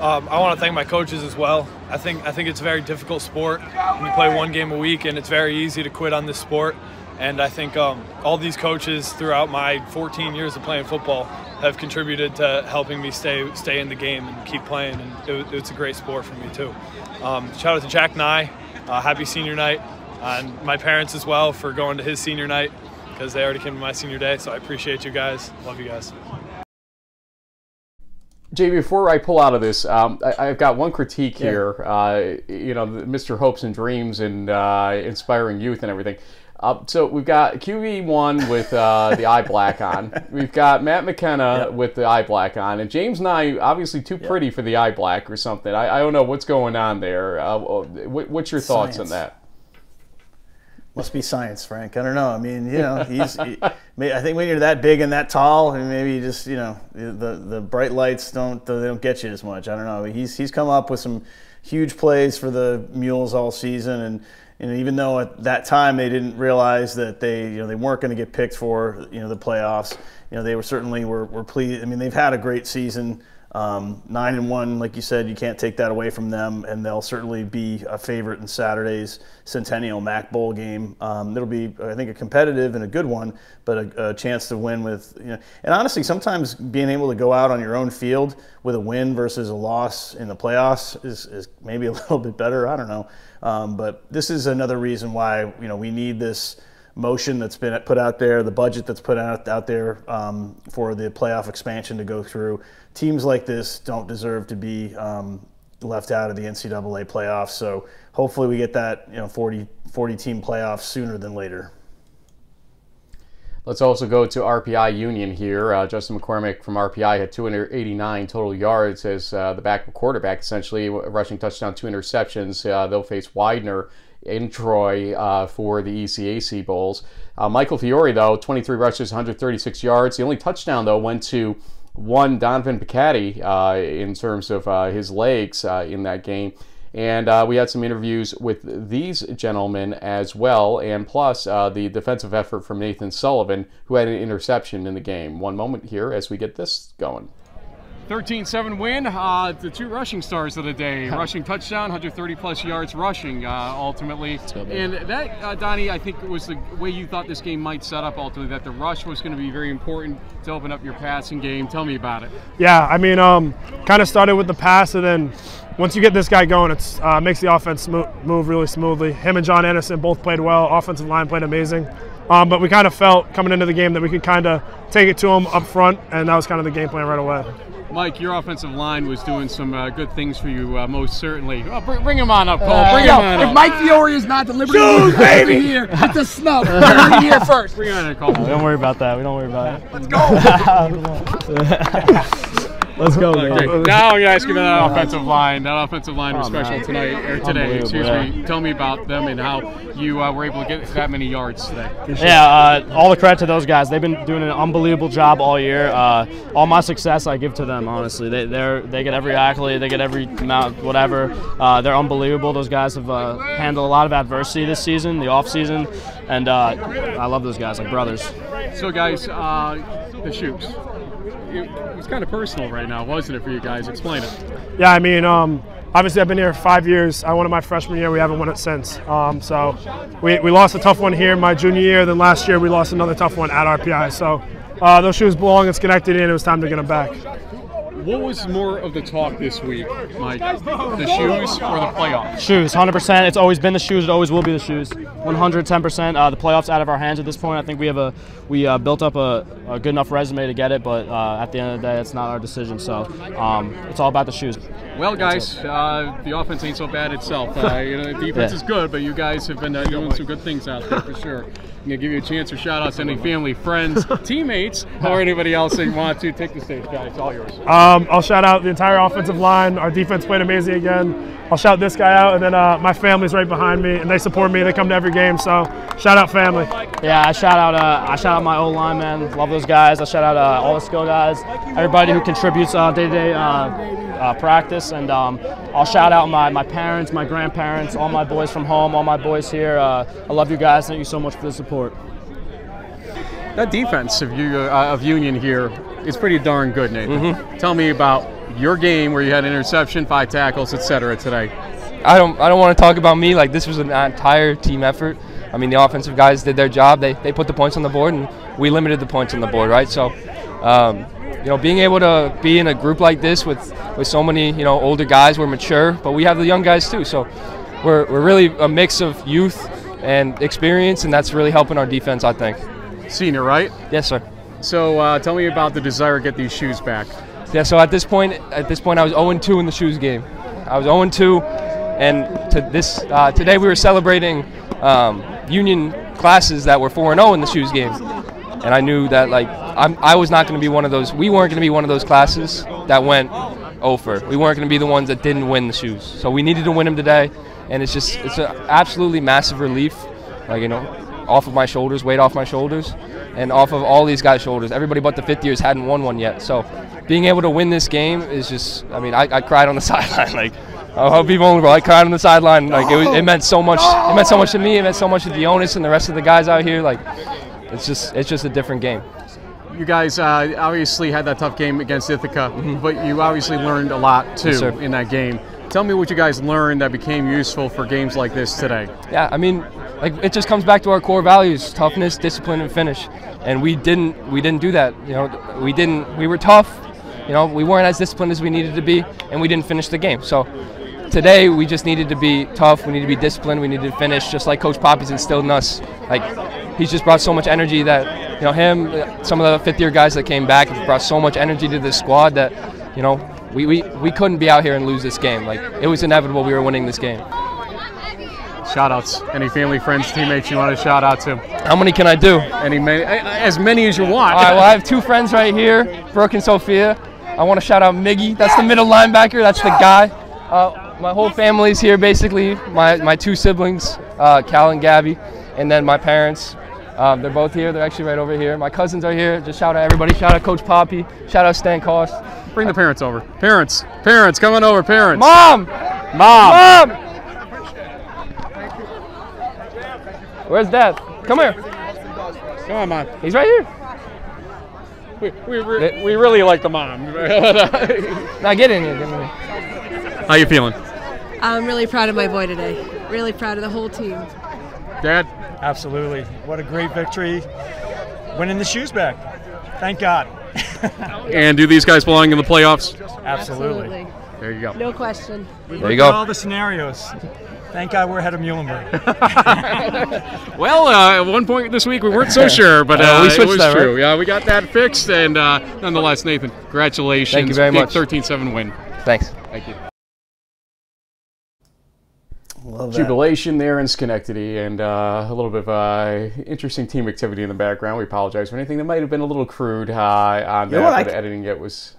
Um, I want to thank my coaches as well. I think I think it's a very difficult sport. You play one game a week, and it's very easy to quit on this sport. And I think um, all these coaches throughout my 14 years of playing football have contributed to helping me stay stay in the game and keep playing. And it, it's a great sport for me too. Um, shout out to Jack Nye, uh, happy senior night, and my parents as well for going to his senior night because they already came to my senior day. So I appreciate you guys. Love you guys. Jay, before I pull out of this, um, I, have got one critique yeah. here. Uh, you know, Mr. Hopes and Dreams and uh, inspiring youth and everything. Uh, so we've got QB1 with uh, the eye black on. We've got Matt McKenna yep. with the eye black on. And James Nye, obviously too pretty yep. for the eye black or something. I, I, don't know what's going on there. Uh, what's your thoughts Science. on that? Must be science, Frank. I don't know. I mean, you know, he's. he, I think when you're that big and that tall, maybe you just, you know, the the bright lights don't they don't get you as much. I don't know. He's he's come up with some huge plays for the Mules all season, and and even though at that time they didn't realize that they you know they weren't going to get picked for you know the playoffs, you know they were certainly were, were pleased. I mean, they've had a great season. Um, nine and one, like you said, you can't take that away from them, and they'll certainly be a favorite in Saturday's Centennial Mac Bowl game. Um, it'll be, I think, a competitive and a good one, but a, a, chance to win with, you know, and honestly, sometimes being able to go out on your own field with a win versus a loss in the playoffs is, is maybe a little bit better. I don't know, um, but this is another reason why you know we need this motion that's been put out there, the budget that's put out out there um, for the playoff expansion to go through. Teams like this don't deserve to be um, left out of the NCAA playoffs. So hopefully we get that you know 40, 40 team playoff sooner than later. Let's also go to RPI Union here. Uh, Justin McCormick from RPI had 289 total yards as uh, the backup quarterback, essentially rushing touchdown, two interceptions. Uh, they'll face Widener in Troy uh, for the ECAC Bowls. Uh, Michael Fiore, though, 23 rushes, 136 yards. The only touchdown, though, went to one Donovan Picatti uh, in terms of uh, his legs uh, in that game. And uh, we had some interviews with these gentlemen as well, and plus the defensive effort from Nathan Sullivan, who had an interception in the game. One moment here as we get this going. 13-7 win. Uh, the two rushing stars of the day, rushing touchdown, 130 plus yards rushing uh, ultimately. And that, uh, Donnie, I think was the way you thought this game might set up ultimately. That the rush was going to be very important to open up your passing game. Tell me about it. Yeah, I mean, um, kind of started with the pass, and then once you get this guy going, it uh, makes the offense move really smoothly. Him and John Anderson both played well. Offensive line played amazing. Um, but we kind of felt coming into the game that we could kind of take it to him up front, and that was kind of the game plan right away. Mike, your offensive line was doing some uh, good things for you, uh, most certainly. Oh, bring, bring, him on up, Cole. Uh, bring him on if up. Mike Fiore is not delivering Shoes, baby here, it's a snub. We're here first. Bring him on, Cole. don't worry about that. We don't worry about it. Let's go. Let's go. Okay. Now I'm gonna ask you about that offensive line. That offensive line was special man. tonight or today. Excuse me. Tell me about them and how you uh, were able to get that many yards today. Yeah, uh, all the credit to those guys. They've been doing an unbelievable job all year. Uh, all my success I give to them. Honestly, they they they get every accolade. They get every amount, whatever. Uh, they're unbelievable. Those guys have uh, handled a lot of adversity this season, the off season, and uh, I love those guys like brothers. So, guys, the shoots it was kind of personal right now, wasn't it, for you guys? Explain it. Yeah, I mean, um, obviously I've been here five years. I won it my freshman year. We haven't won it since. Um, so we, we lost a tough one here my junior year. Then last year we lost another tough one at RPI. So uh, those shoes belong. It's connected in. It was time to get them back. What was more of the talk this week, Mike? The shoes or the playoffs? Shoes, 100%. It's always been the shoes. It always will be the shoes. 110%. Uh, the playoffs out of our hands at this point. I think we have a we uh, built up a, a, good enough resume to get it, but uh, at the end of the day, it's not our decision. So um, it's all about the shoes. Well, guys, uh, the offense ain't so bad itself. Uh, you know, the defense Yeah. is good, but you guys have been uh, doing some good things out there for sure. I'm gonna give you a chance for shout outs to any family, friends, teammates, or anybody else that you want to. Take the stage, guys. It's all yours. Um, I'll shout out the entire offensive line. Our defense played amazing again. I'll shout this guy out, and then uh, my family's right behind me, and they support me. They come to every game, so shout out family. Yeah, I shout out uh, I shout out my old line man. Love those guys. I shout out uh, all the skill guys, everybody who contributes uh, day to day uh, uh, practice, and um, I'll shout out my, my parents, my grandparents, all my boys from home, all my boys here. Uh, I love you guys. Thank you so much for the support. That defense of, you, uh, of Union here is pretty darn good, Nathan. Tell me about your game where you had an interception, five tackles, etc. today. I don't I don't want to talk about me. Like this was an entire team effort. I mean, the offensive guys did their job. They, they put the points on the board, and we limited the points on the board, right? So, um, you know, being able to be in a group like this with, with so many you know older guys, we're mature, but we have the young guys too. So, we're, we're really a mix of youth and experience, and that's really helping our defense, I think. Senior, right? Yes, sir. So uh, tell me about the desire to get these shoes back. Yeah, so at this point, at this point, I was 0-2 in the shoes game. I was 0-2, and to this uh, today we were celebrating um, Union classes that were 4-0 in the shoes game, and I knew that like I'm, I was not going to be one of those. We weren't going to be one of those classes that went over. We weren't going to be the ones that didn't win the shoes. So we needed to win them today, and it's just it's an absolutely massive relief, like you know, off of my shoulders, weight off my shoulders, and off of all these guys' shoulders. Everybody but the fifth years hadn't won one yet. So being able to win this game is just, I mean, I, I cried on the sideline. Like, I'll be vulnerable. I cried on the sideline. Like, it, was, it meant so much. It meant so much to me. It meant so much to Dionis and the rest of the guys out here. Like, it's just, it's just a different game. You guys uh, obviously had that tough game against Ithaca, but you obviously learned a lot too Yes, in that game. Tell me what you guys learned that became useful for games like this today. Yeah, I mean, like it just comes back to our core values: toughness, discipline, and finish. And we didn't, we didn't do that. You know, we didn't. We were tough. You know, we weren't as disciplined as we needed to be, and we didn't finish the game. So today, we just needed to be tough. We needed to be disciplined. We needed to finish, just like Coach Poppy's instilled in us. Like he's just brought so much energy that you know him, some of the fifth-year guys that came back have brought so much energy to this squad that you know we, we, we couldn't be out here and lose this game. Like it was inevitable we were winning this game. Shout outs. Any family, friends, teammates you want to shout out to? How many can I do? Any many, as many as you want. All right, well, I have two friends right here, Brooke and Sophia. I want to shout out Miggy. That's the middle linebacker. That's the guy. Uh, my whole family's here, basically. My, my two siblings, uh, Cal and Gabby, and then my parents. Um, they're both here. They're actually right over here. My cousins are here. Just shout out everybody. Shout out Coach Poppy. Shout out Stan Cost. Bring the parents over. Parents, parents, coming over. Parents. Mom! Mom! Mom! Where's Dad? Come here. Come on, Mom. He's right here. We, we, re- we really like the mom. now get in here. Get in here. How you feeling? I'm really proud of my boy today. Really proud of the whole team. Dad? Absolutely. What a great victory. Winning the shoes back. Thank God. And do these guys belong in the playoffs? Absolutely. There you go. No question. We There you go. all the scenarios. Thank God we're ahead of Muhlenberg. Well, uh, at one point this week we weren't so sure, but Uh, uh, we it switched was that, right? true. Yeah, we got that fixed, and uh, nonetheless, Nathan, congratulations. Thank you very Big much. 13-7 win. Thanks. Thank you. Love that. Jubilation there in Schenectady, and uh, a little bit of uh, interesting team activity in the background. We apologize for anything that might have been a little crude uh, on You that, what, I but editing it was.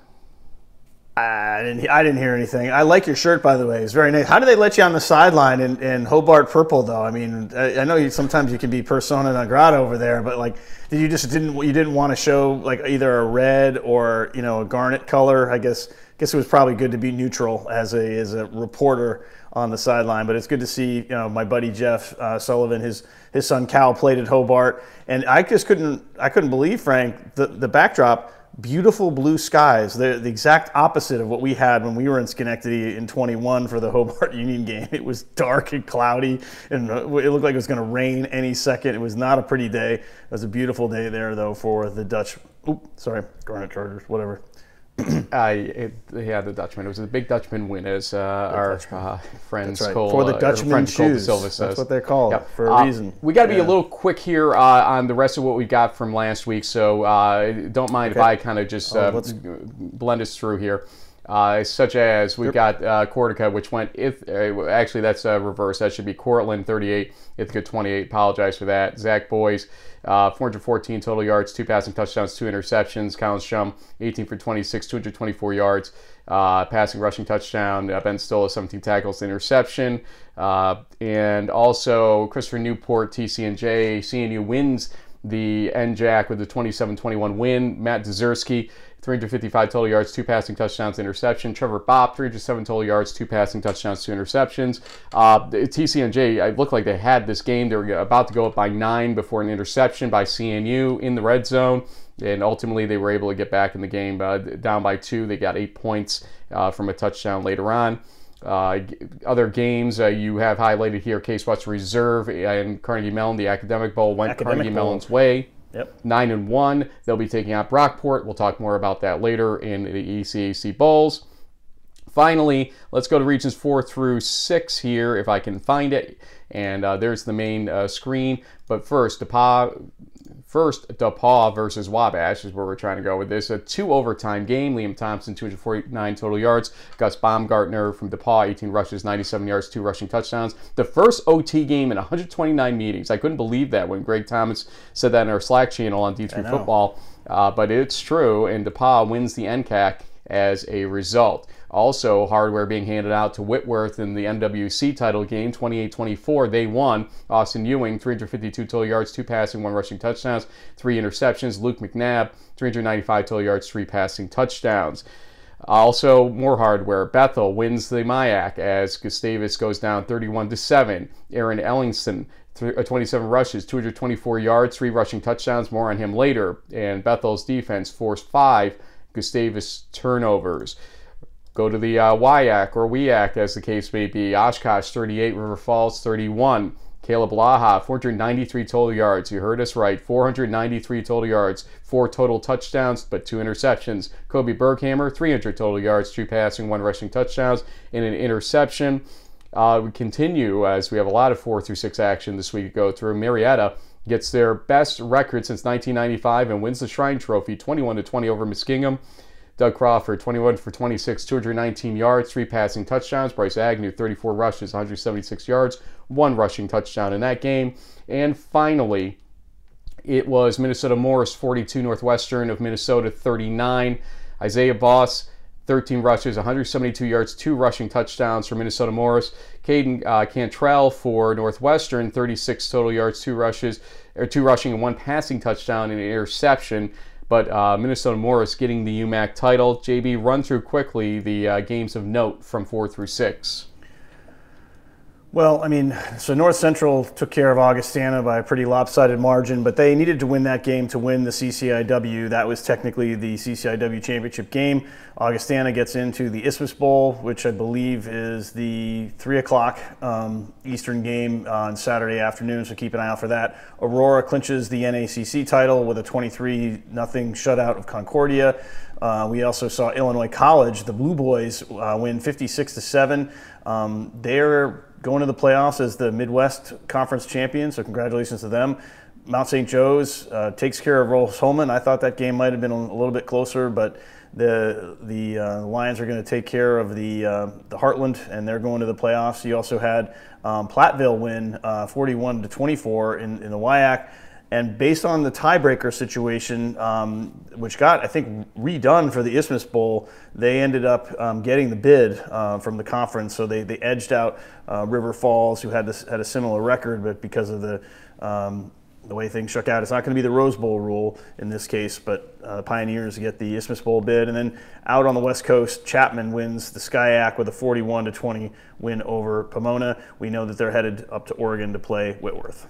I didn't. I didn't hear anything. I like your shirt, by the way. It's very nice. How do they let you on the sideline in, in Hobart purple, though? I mean, I, I know you, sometimes you can be persona non grata over there, but like, did you just didn't you didn't want to show like either a red or you know a garnet color? I guess I guess it was probably good to be neutral as a as a reporter on the sideline. But it's good to see you know my buddy Jeff uh, Sullivan, his his son Cal played at Hobart, and I just couldn't I couldn't believe Frank the the backdrop beautiful blue skies. They're the exact opposite of what we had when we were in Schenectady in 21 for the Hobart Union game. It was dark and cloudy, and uh, it looked like it was going to rain any second. It was not a pretty day. It was a beautiful day there, though, for the Dutch. Oop, sorry, Garnet Chargers, whatever. Uh, it, yeah, the Dutchman. It was the big Dutchman win, as uh, our uh, friends right. Cole, For the uh, Dutchman shoes. Silva That's says. what they're called, Yep. for a Uh, reason. We got to be Yeah. a little quick here uh, on the rest of what we got from last week, so uh, don't mind if I kind of just Oh, uh, blend us through here. Uh, such as we've got uh, Cortica, which went if uh, actually that's uh, reverse. That should be Cortland 38, Ithaca 28. Apologize for that. Zach Boys, uh, 414 total yards, two passing touchdowns, two interceptions. Collins Shum, 18 for 26, 224 yards, uh, passing rushing touchdown. Uh, ben Stoll, 17 tackles, interception, uh, and also Christopher Newport, TCNJ, CNU wins the NJAC with the 27-21 win. Matt Dezersky, 355 total yards, two passing touchdowns, interception. Trevor Bopp, 307 total yards, two passing touchdowns, two interceptions. Uh, TCNJ, it looked like they had this game. They were about to go up by nine before an interception by CNU in the red zone. And ultimately, they were able to get back in the game uh, down by two. They got eight points uh, from a touchdown later on. Uh, other games uh, you have highlighted here: Case Western Reserve and Carnegie Mellon. The Academic Bowl went Academic Carnegie Bowl. Mellon's way. Yep. Nine and one. They'll be taking out Brockport. We'll talk more about that later in the ECAC bowls. Finally, let's go to regions four through six here, if I can find it. And uh, there's the main uh, screen. But first, DePaul, first DePaul versus Wabash is where we're trying to go with this. A two overtime game. Liam Thompson, 249 total yards. Gus Baumgartner from DePaul, 18 rushes, 97 yards, two rushing touchdowns. The first OT game in 129 meetings. I couldn't believe that when Greg Thomas said that in our Slack channel on I D3. Football. Uh, but it's true, and DePaul wins the NCAC as a result. Also, hardware being handed out to Whitworth in the NWC title game, 28-24. They won. Austin Ewing, 352 total yards, two passing, one rushing touchdowns, three interceptions. Luke McNabb, 395 total yards, three passing touchdowns. Also, more hardware. Bethel wins the MIAC as Gustavus goes down 31 to 7. Aaron Ellingston, th- uh, 27 rushes, 224 yards, three rushing touchdowns. More on him later. And Bethel's defense forced five Gustavus turnovers. Go to the uh, WIAC or WIAC, as the case may be. Oshkosh 38, River Falls 31. Caleb Laha, 493 total yards. You heard us right. 493 total yards, four total touchdowns, but two interceptions. Kobe Berghammer, 300 total yards, two passing, one rushing touchdowns, and an interception. Uh, we continue as we have a lot of four through six action this week to go through. Marietta gets their best record since 1995 and wins the Shrine Trophy 21 to 20 over Muskingum. Doug Crawford, 21 for 26, 219 yards, three passing touchdowns. Bryce Agnew, 34 rushes, 176 yards, one rushing touchdown in that game. And finally, it was Minnesota Morris 42, Northwestern of Minnesota 39. Isaiah Boss 13 rushes, 172 yards, two rushing touchdowns for Minnesota Morris. Caden uh, Cantrell for Northwestern 36 total yards, two rushes, or two rushing and one passing touchdown and an interception. But uh, Minnesota Morris getting the UMAC title. JB, run through quickly the uh, games of note from four through six. Well, I mean, so North Central took care of Augustana by a pretty lopsided margin, but they needed to win that game to win the CCIW. That was technically the CCIW championship game. Augustana gets into the Isthmus Bowl, which I believe is the three o'clock um, Eastern game on Saturday afternoon. So keep an eye out for that. Aurora clinches the NACC title with a 23 nothing shutout of Concordia. Uh, we also saw Illinois College, the Blue Boys, uh, win 56 to seven. Um, they're going to the playoffs as the Midwest Conference champion, so congratulations to them. Mount St. Joe's uh, takes care of Rose-Hulman. I thought that game might have been a little bit closer, but the the uh, Lions are going to take care of the uh, the Heartland, and they're going to the playoffs. You also had um, Platteville win uh, 41 to 24 in, in the WIAC. And based on the tiebreaker situation, um, which got, I think, redone for the Isthmus Bowl, they ended up um, getting the bid uh, from the conference. So they, they edged out uh, River Falls, who had this, had a similar record, but because of the um, the way things shook out, it's not going to be the Rose Bowl rule in this case. But uh, the Pioneers get the Isthmus Bowl bid, and then out on the West Coast, Chapman wins the SCIAC with a 41 to 20 win over Pomona. We know that they're headed up to Oregon to play Whitworth.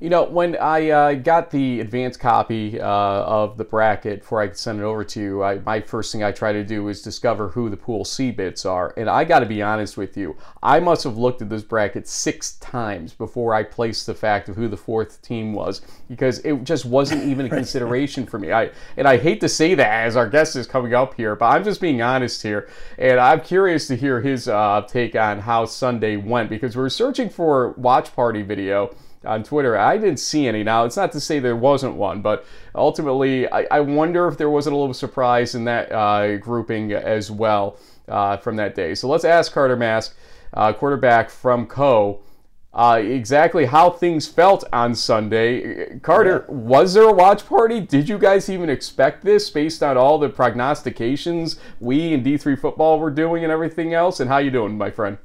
You know, when I uh, got the advanced copy uh, of the bracket before I could send it over to you, I, my first thing I try to do is discover who the pool C bits are. And I got to be honest with you, I must have looked at this bracket six times before I placed the fact of who the fourth team was because it just wasn't even a consideration for me. I and I hate to say that as our guest is coming up here, but I'm just being honest here, and I'm curious to hear his uh, take on how Sunday went because we're searching for watch party video on Twitter. I didn't see any. Now, it's not to say there wasn't one, but ultimately, I, I wonder if there wasn't a little surprise in that uh, grouping as well uh, from that day. So let's ask Carter Maske, uh, quarterback from Coe. Uh, exactly how things felt on Sunday. Carter, was there a watch party? Did you guys even expect this based on all the prognostications we in D3 football were doing and everything else? And how you doing, my friend?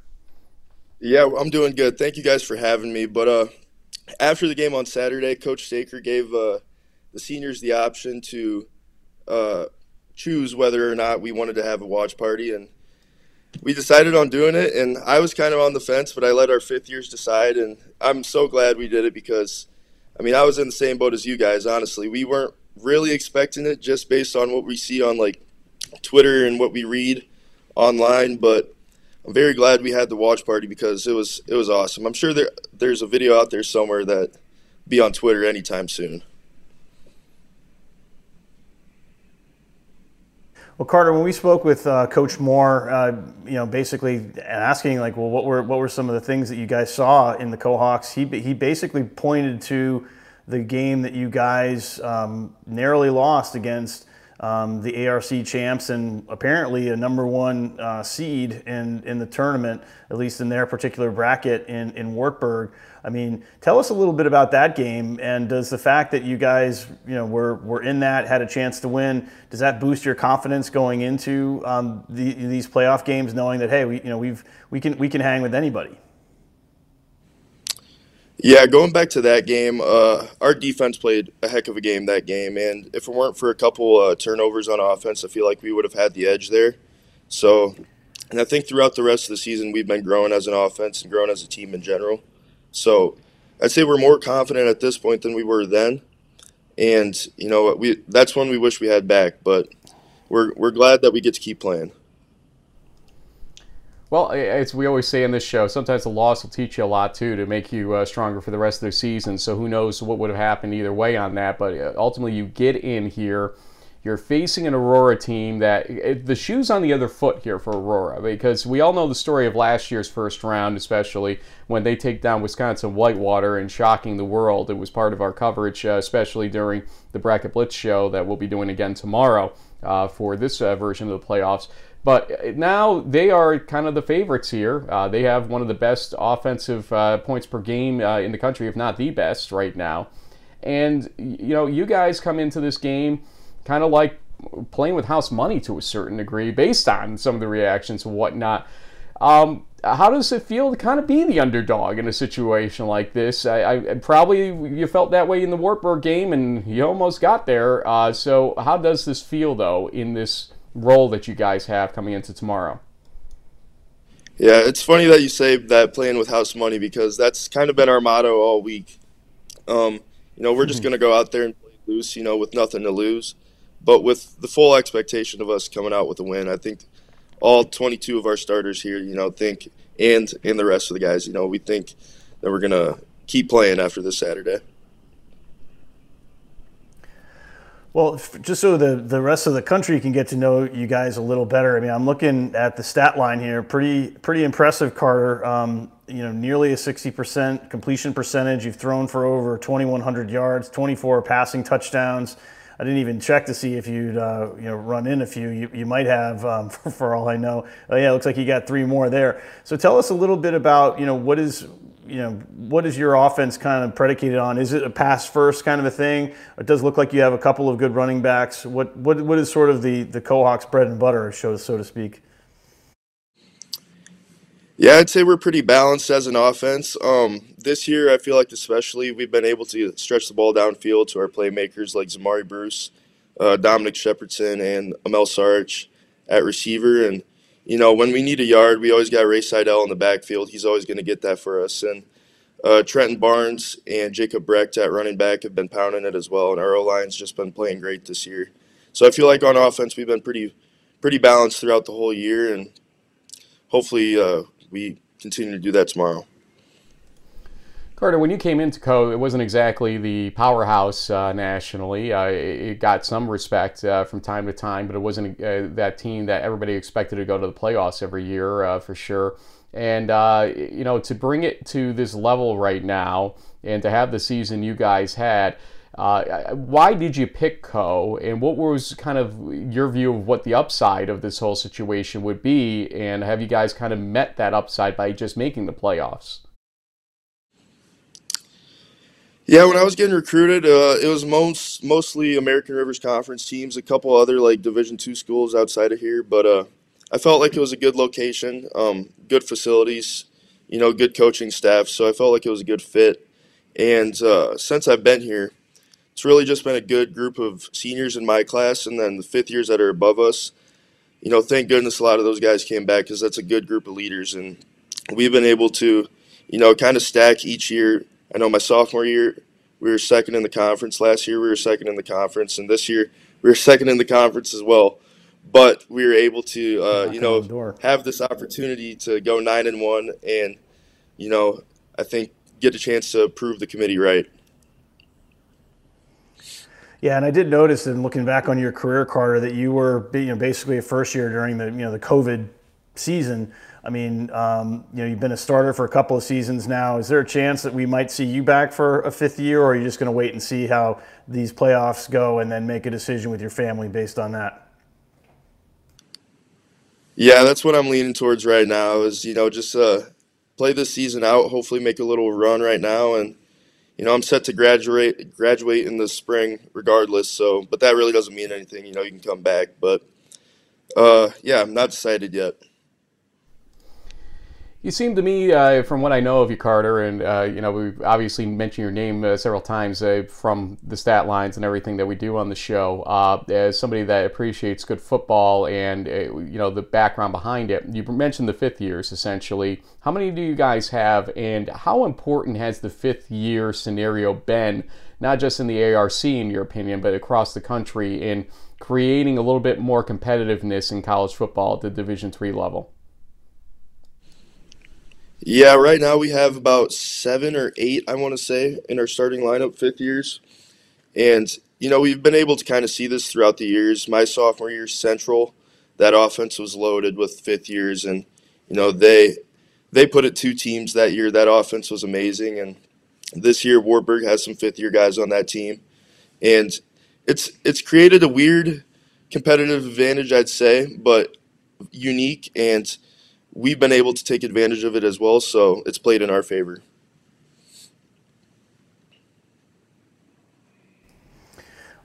Yeah, I'm doing good. Thank you guys for having me. But uh, after the game on Saturday, Coach Staker gave uh, the seniors the option to uh, choose whether or not we wanted to have a watch party, and we decided on doing it. And I was kind of on the fence, but I let our fifth years decide, and I'm so glad we did it because, I mean, I was in the same boat as you guys. Honestly, we weren't really expecting it just based on what we see on like Twitter and what we read online, but I'm very glad we had the watch party because it was it was awesome. I'm sure there there's a video out there somewhere that be on Twitter anytime soon. Well, Carter, when we spoke with uh, Coach Moore, uh, you know, basically asking like, well, what were what were some of the things that you guys saw in the Cohawks? He he basically pointed to the game that you guys um, narrowly lost against um, the ARC champs and apparently a number one uh, seed in, in the tournament, at least in their particular bracket in, in Wartburg. I mean, tell us a little bit about that game. And does the fact that you guys, you know, were, were in that, had a chance to win, does that boost your confidence going into um, the, these playoff games, knowing that hey, we, you know, we've we can we can hang with anybody? Yeah, going back to that game, uh, our defense played a heck of a game that game, and if it weren't for a couple uh, turnovers on offense, I feel like we would have had the edge there. So, and I think throughout the rest of the season, we've been growing as an offense and growing as a team in general. So, I'd say we're more confident at this point than we were then, and you know, we that's when we wish we had back, but we're we're glad that we get to keep playing. Well, as we always say in this show, sometimes the loss will teach you a lot too to make you uh, stronger for the rest of the season. So who knows what would have happened either way on that. But uh, ultimately, you get in here. You're facing an Aurora team that it, the shoe's on the other foot here for Aurora because we all know the story of last year's first round, especially when they take down Wisconsin Whitewater and shocking the world. It was part of our coverage, uh, especially during the Bracket Blitz show that we'll be doing again tomorrow uh, for this uh, version of the playoffs. But now they are kind of the favorites here. Uh, they have one of the best offensive uh, points per game uh, in the country, if not the best, right now. And, you know, you guys come into this game kind of like playing with house money to a certain degree based on some of the reactions and whatnot. Um, how does it feel to kind of be the underdog in a situation like this? I, I probably you felt that way in the Wartburg game, and you almost got there. Uh, so, how does this feel though in this role that you guys have coming into tomorrow. Yeah, it's funny that you say that playing with house money because that's kind of been our motto all week. Um, you know, we're just mm-hmm. going to go out there and play loose, you know, with nothing to lose, but with the full expectation of us coming out with a win. I think all 22 of our starters here, you know, think and and the rest of the guys, you know, we think that we're going to keep playing after this Saturday. Well, just so the, the rest of the country can get to know you guys a little better. I mean, I'm looking at the stat line here. Pretty pretty impressive, Carter. Um, you know, nearly a 60% completion percentage. You've thrown for over 2,100 yards, 24 passing touchdowns. I didn't even check to see if you'd uh, you know run in a few. You, you might have, um, for, for, all I know. Oh, yeah, it looks like you got three more there. So tell us a little bit about you know what is you know, what is your offense kind of predicated on? Is it a pass first kind of a thing? It does look like you have a couple of good running backs. What what what is sort of the the Cohawks bread and butter, so so to speak? Yeah, I'd say we're pretty balanced as an offense. Um, this year, I feel like especially we've been able to stretch the ball downfield to our playmakers like Zamari Bruce, uh, Dominic Shepardson, and Amel Sarich at receiver, and you know, when we need a yard, we always got Ray Seidel in the backfield. He's always going to get that for us. And uh, Trenton Barnes and Jacob Brecht at running back have been pounding it as well, and our O line's just been playing great this year. So I feel like on offense we've been pretty pretty balanced throughout the whole year, and hopefully uh, we continue to do that tomorrow. Carter, when you came into Coe, it wasn't exactly the powerhouse uh, nationally. Uh, it got some respect uh, from time to time, but it wasn't uh, that team that everybody expected to go to the playoffs every year uh, for sure. And uh, you know, to bring it to this level right now, and to have the season you guys had. why did you pick Coe, and what was kind of your view of what the upside of this whole situation would be? And have you guys kind of met that upside by just making the playoffs? Yeah, when I was getting recruited, uh, it was most mostly American Rivers Conference teams, a couple other like Division two schools outside of here. But uh, I felt like it was a good location, um, good facilities, you know, good coaching staff. So I felt like it was a good fit. And uh, since I've been here, it's really just been a good group of seniors in my class, and then the fifth years that are above us. You know, thank goodness a lot of those guys came back because that's a good group of leaders, and we've been able to, you know, kind of stack each year I know my sophomore year, we were second in the conference. Last year, we were second in the conference, and this year, we were second in the conference as well. But we were able to, uh, you know, have this opportunity to go nine and one, and you know, I think get a chance to prove the committee right. Yeah, and I did notice in looking back on your career, Carter, that you were you know basically a first year during the you know the COVID season. I mean, um, you know, you've been a starter for a couple of seasons now. Is there a chance that we might see you back for a fifth year, or are you just going to wait and see how these playoffs go and then make a decision with your family based on that? Yeah, that's what I'm leaning towards right now. Is you know just uh, play this season out, hopefully make a little run right now, and you know I'm set to graduate graduate in the spring regardless. So, but that really doesn't mean anything. You know, you can come back, but uh, yeah, I'm not decided yet. You seem to me, uh, from what I know of you, Carter, and uh, you know, we've obviously mentioned your name uh, several times uh, from the stat lines and everything that we do on the show, uh, as somebody that appreciates good football and uh, you know the background behind it. You mentioned the fifth years essentially. How many do you guys have, and how important has the fifth year scenario been, not just in the ARC, in your opinion, but across the country in creating a little bit more competitiveness in college football at the Division three level? Yeah, right now we have about seven or eight, I want to say, in our starting lineup, fifth years. And, you know, we've been able to kind of see this throughout the years. My sophomore year, Central, that offense was loaded with fifth years. And, you know, they they put it two teams that year. That offense was amazing. And this year, Wartburg has some fifth year guys on that team. And it's it's created a weird competitive advantage, I'd say, but unique. And, we've been able to take advantage of it as well, so it's played in our favor.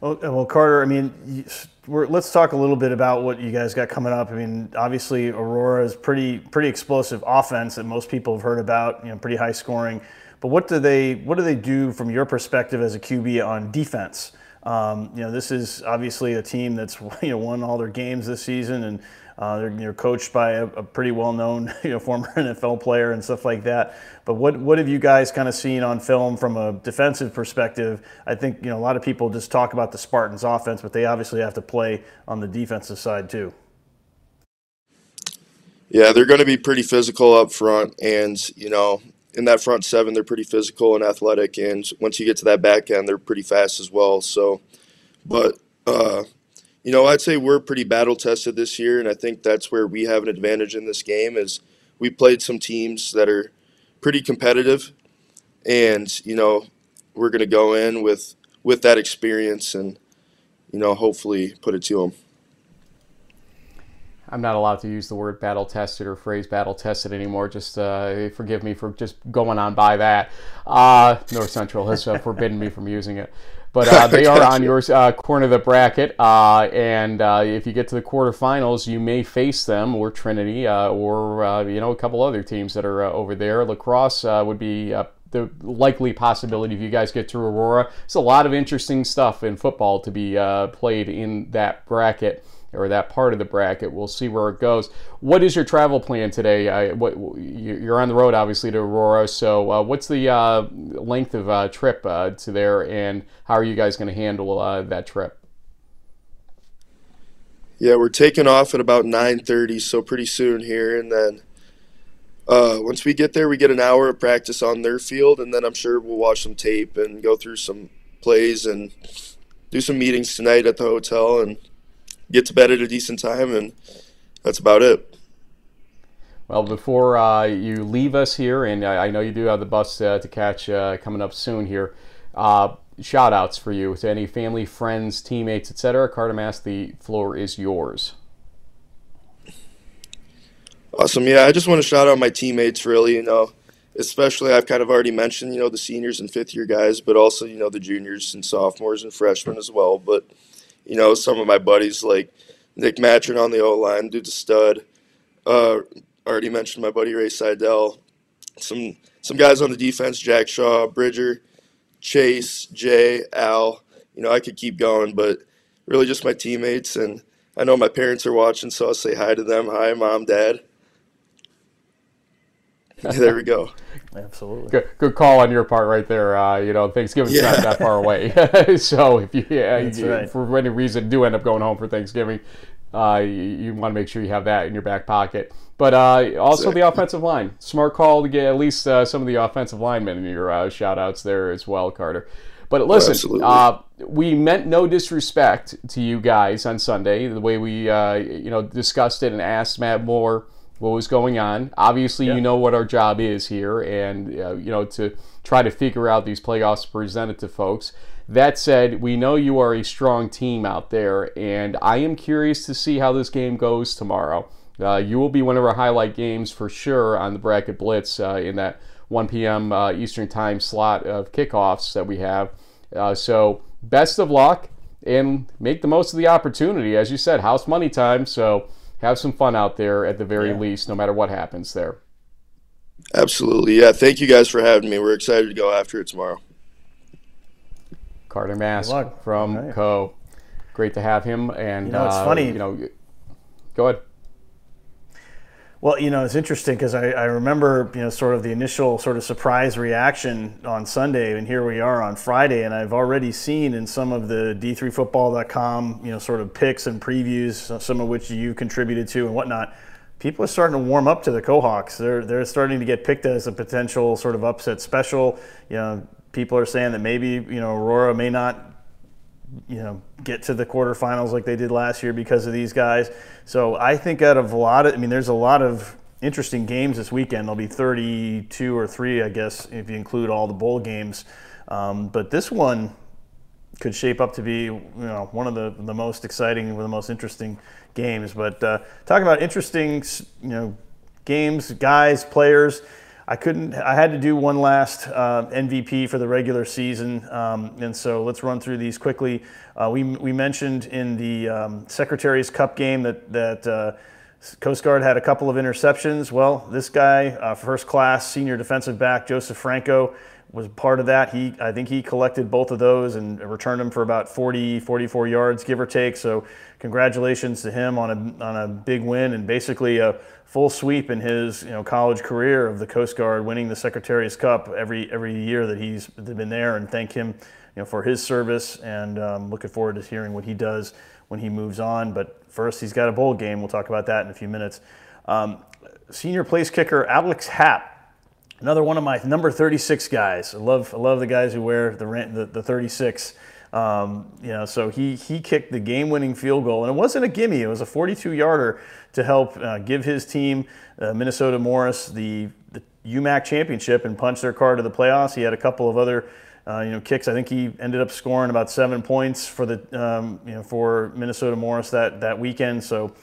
Well, well Carter, I mean, let's talk a little bit about what you guys got coming up. I mean, obviously, Aurora is pretty pretty explosive offense that most people have heard about. You know, pretty high scoring. But what do they what do they do from your perspective as a QB on defense? Um, you know, this is obviously a team that's you know won all their games this season and uh, they're, they're, coached by a, a, pretty well-known, you know, former NFL player and stuff like that. But what what have you guys kind of seen on film from a defensive perspective? I think you know a lot of people just talk about the Spartans' offense, but they obviously have to play on the defensive side too. Yeah, they're going to be pretty physical up front, and you know, in that front seven, they're pretty physical and athletic. And once you get to that back end, they're pretty fast as well. So, but uh, you know, I'd say we're pretty battle tested this year, and I think that's where we have an advantage in this game. Is we played some teams that are pretty competitive, and you know, we're going to go in with with that experience and you know, hopefully put it to them. I'm not allowed to use the word battle tested or phrase battle tested anymore. Just uh, forgive me for just going on by that. Uh, North Central has uh, forbidden me from using it. But uh, they are on your uh, corner of the bracket, uh, and uh, if you get to the quarterfinals, you may face them or Trinity uh, or uh, you know a couple other teams that are over there. La Crosse would be the likely possibility if you guys get through Aurora. It's a lot of interesting stuff in football to be played in that bracket. Or that part of the bracket. We'll see where it goes. What is your travel plan today? I, what you're on the road, obviously, to Aurora. So, uh, what's the uh, length of uh, trip uh, to there, and how are you guys going to handle uh, that trip? Yeah, we're taking off at about 9:30, so pretty soon here, and then uh, once we get there, we get an hour of practice on their field, and then I'm sure we'll watch some tape and go through some plays and do some meetings tonight at the hotel and get to bed at a decent time, and that's about it. Well, before uh, you leave us here, and I, I, know you do have the bus uh, to catch uh, coming up soon here, uh, shout outs for you to any family, friends, teammates, etc. Carter Maske, the floor is yours. Awesome. Yeah, I just want to shout out my teammates, really, you know, especially I've kind of already mentioned, you know, the seniors and fifth year guys, but also, you know, the juniors and sophomores and freshmen as well. But, you know, some of my buddies like Nick Matron on the O line, dude's a stud. Uh, already mentioned my buddy Ray Seidel. Some some guys on the defense, Jack Shaw, Bridger, Chase, Jay, Al. You know, I could keep going, but really just my teammates. And I know my parents are watching, so I'll say hi to them. Hi, mom, dad. there we go. Absolutely. Good, good call on your part right there. Uh, you know, Thanksgiving's yeah. not that far away. so if you, yeah, you right. for any reason do end up going home for Thanksgiving, uh, you, you want to make sure you have that in your back pocket. But uh, also exactly. the offensive line. Smart call to get at least uh, some of the offensive linemen in your uh, shout outs there as well, Carter. But listen, uh, we meant no disrespect to you guys on Sunday. The way we, uh, you know, discussed it and asked Matt Moore what was going on. Obviously, yeah. you know what our job is here, and uh, you know to try to figure out these playoffs presented to folks. That said, we know you are a strong team out there, and I am curious to see how this game goes tomorrow. Uh, you will be one of our highlight games for sure on the Bracket Blitz uh, in that 1 p.m. Uh, Eastern Time slot of kickoffs that we have. Uh, so, best of luck and make the most of the opportunity. As you said, house money time. So, have some fun out there at the very yeah. least, no matter what happens there. Absolutely. Yeah. Thank you guys for having me. We're excited to go after it tomorrow. Carter Maske from right. Coe. Great to have him. And you know, it's uh, funny. You know, go ahead. Well, you know, it's interesting because I, I, remember, you know, sort of the initial sort of surprise reaction on Sunday, and here we are on Friday, and I've already seen in some of the D3Football.com, you know, sort of picks and previews, some of which you contributed to and whatnot. People are starting to warm up to the Kohawks. They're they're starting to get picked as a potential sort of upset special. You know, people are saying that maybe you know Aurora may not you know get to the quarterfinals like they did last year because of these guys. So I think out of a lot of, I mean, there's a lot of interesting games this weekend. There'll be 32 or three, I guess, if you include all the bowl games. Um, but this one could shape up to be, you know, one of the, the most exciting, one of the most interesting games. But uh, talking about interesting, you know, games, guys, players. I couldn't. I had to do one last uh, MVP for the regular season, um, and so let's run through these quickly. Uh, we we mentioned in the um, Secretary's Cup game that that uh, Coast Guard had a couple of interceptions. Well, this guy, uh, first class senior defensive back Joseph Franco, was part of that. He I think he collected both of those and returned them for about 40, 44 yards, give or take. So congratulations to him on a on a big win and basically a full sweep in his you know college career of the Coast Guard, winning the Secretary's Cup every every year that he's been there, and thank him you know for his service. And um, looking forward to hearing what he does when he moves on. But first, he's got a bowl game. We'll talk about that in a few minutes. Um, senior place kicker Alex Happ. Another one of my number 36 guys. I love, I love the guys who wear the, the, the 36. Um, you know, so he he kicked the game-winning field goal, and it wasn't a gimme. It was a 42-yarder to help uh, give his team, uh, Minnesota Morris, the, the UMAC championship and punch their card to the playoffs. He had a couple of other. Uh, you know, kicks. I think he ended up scoring about seven points for the um, you know for Minnesota Morris that that weekend. So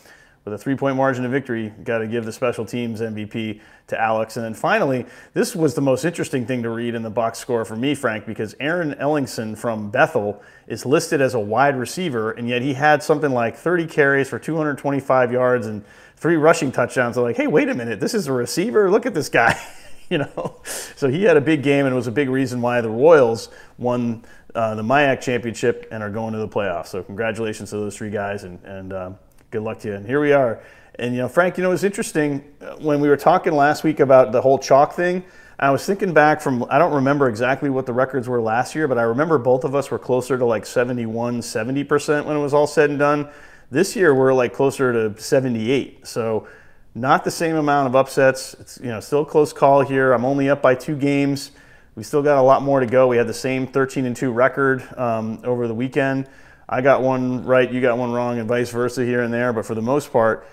with a three point margin of victory, got to give the special teams MVP to Alex. And then finally, this was the most interesting thing to read in the box score for me, Frank, because Aaron Ellingson from Bethel is listed as a wide receiver, and yet he had something like 30 carries for 225 yards and three rushing touchdowns. I'm like, hey, wait a minute, this is a receiver? Look at this guy. you know, so he had a big game, and it was a big reason why the Royals won uh, the MIAC championship and are going to the playoffs. So congratulations to those three guys, and, and um, Good luck to you. And here we are. And you know, Frank, you know, it was interesting uh, when we were talking last week about the whole chalk thing. I was thinking back from I don't remember exactly what the records were last year, but I remember both of us were closer to like 71, 70% when it was all said and done. This year we're like closer to 78. So not the same amount of upsets. It's you know still a close call here. I'm only up by two games. We still got a lot more to go. We had the same 13 and 2 record um, over the weekend. I got one right, you got one wrong, and vice versa here and there. But for the most part,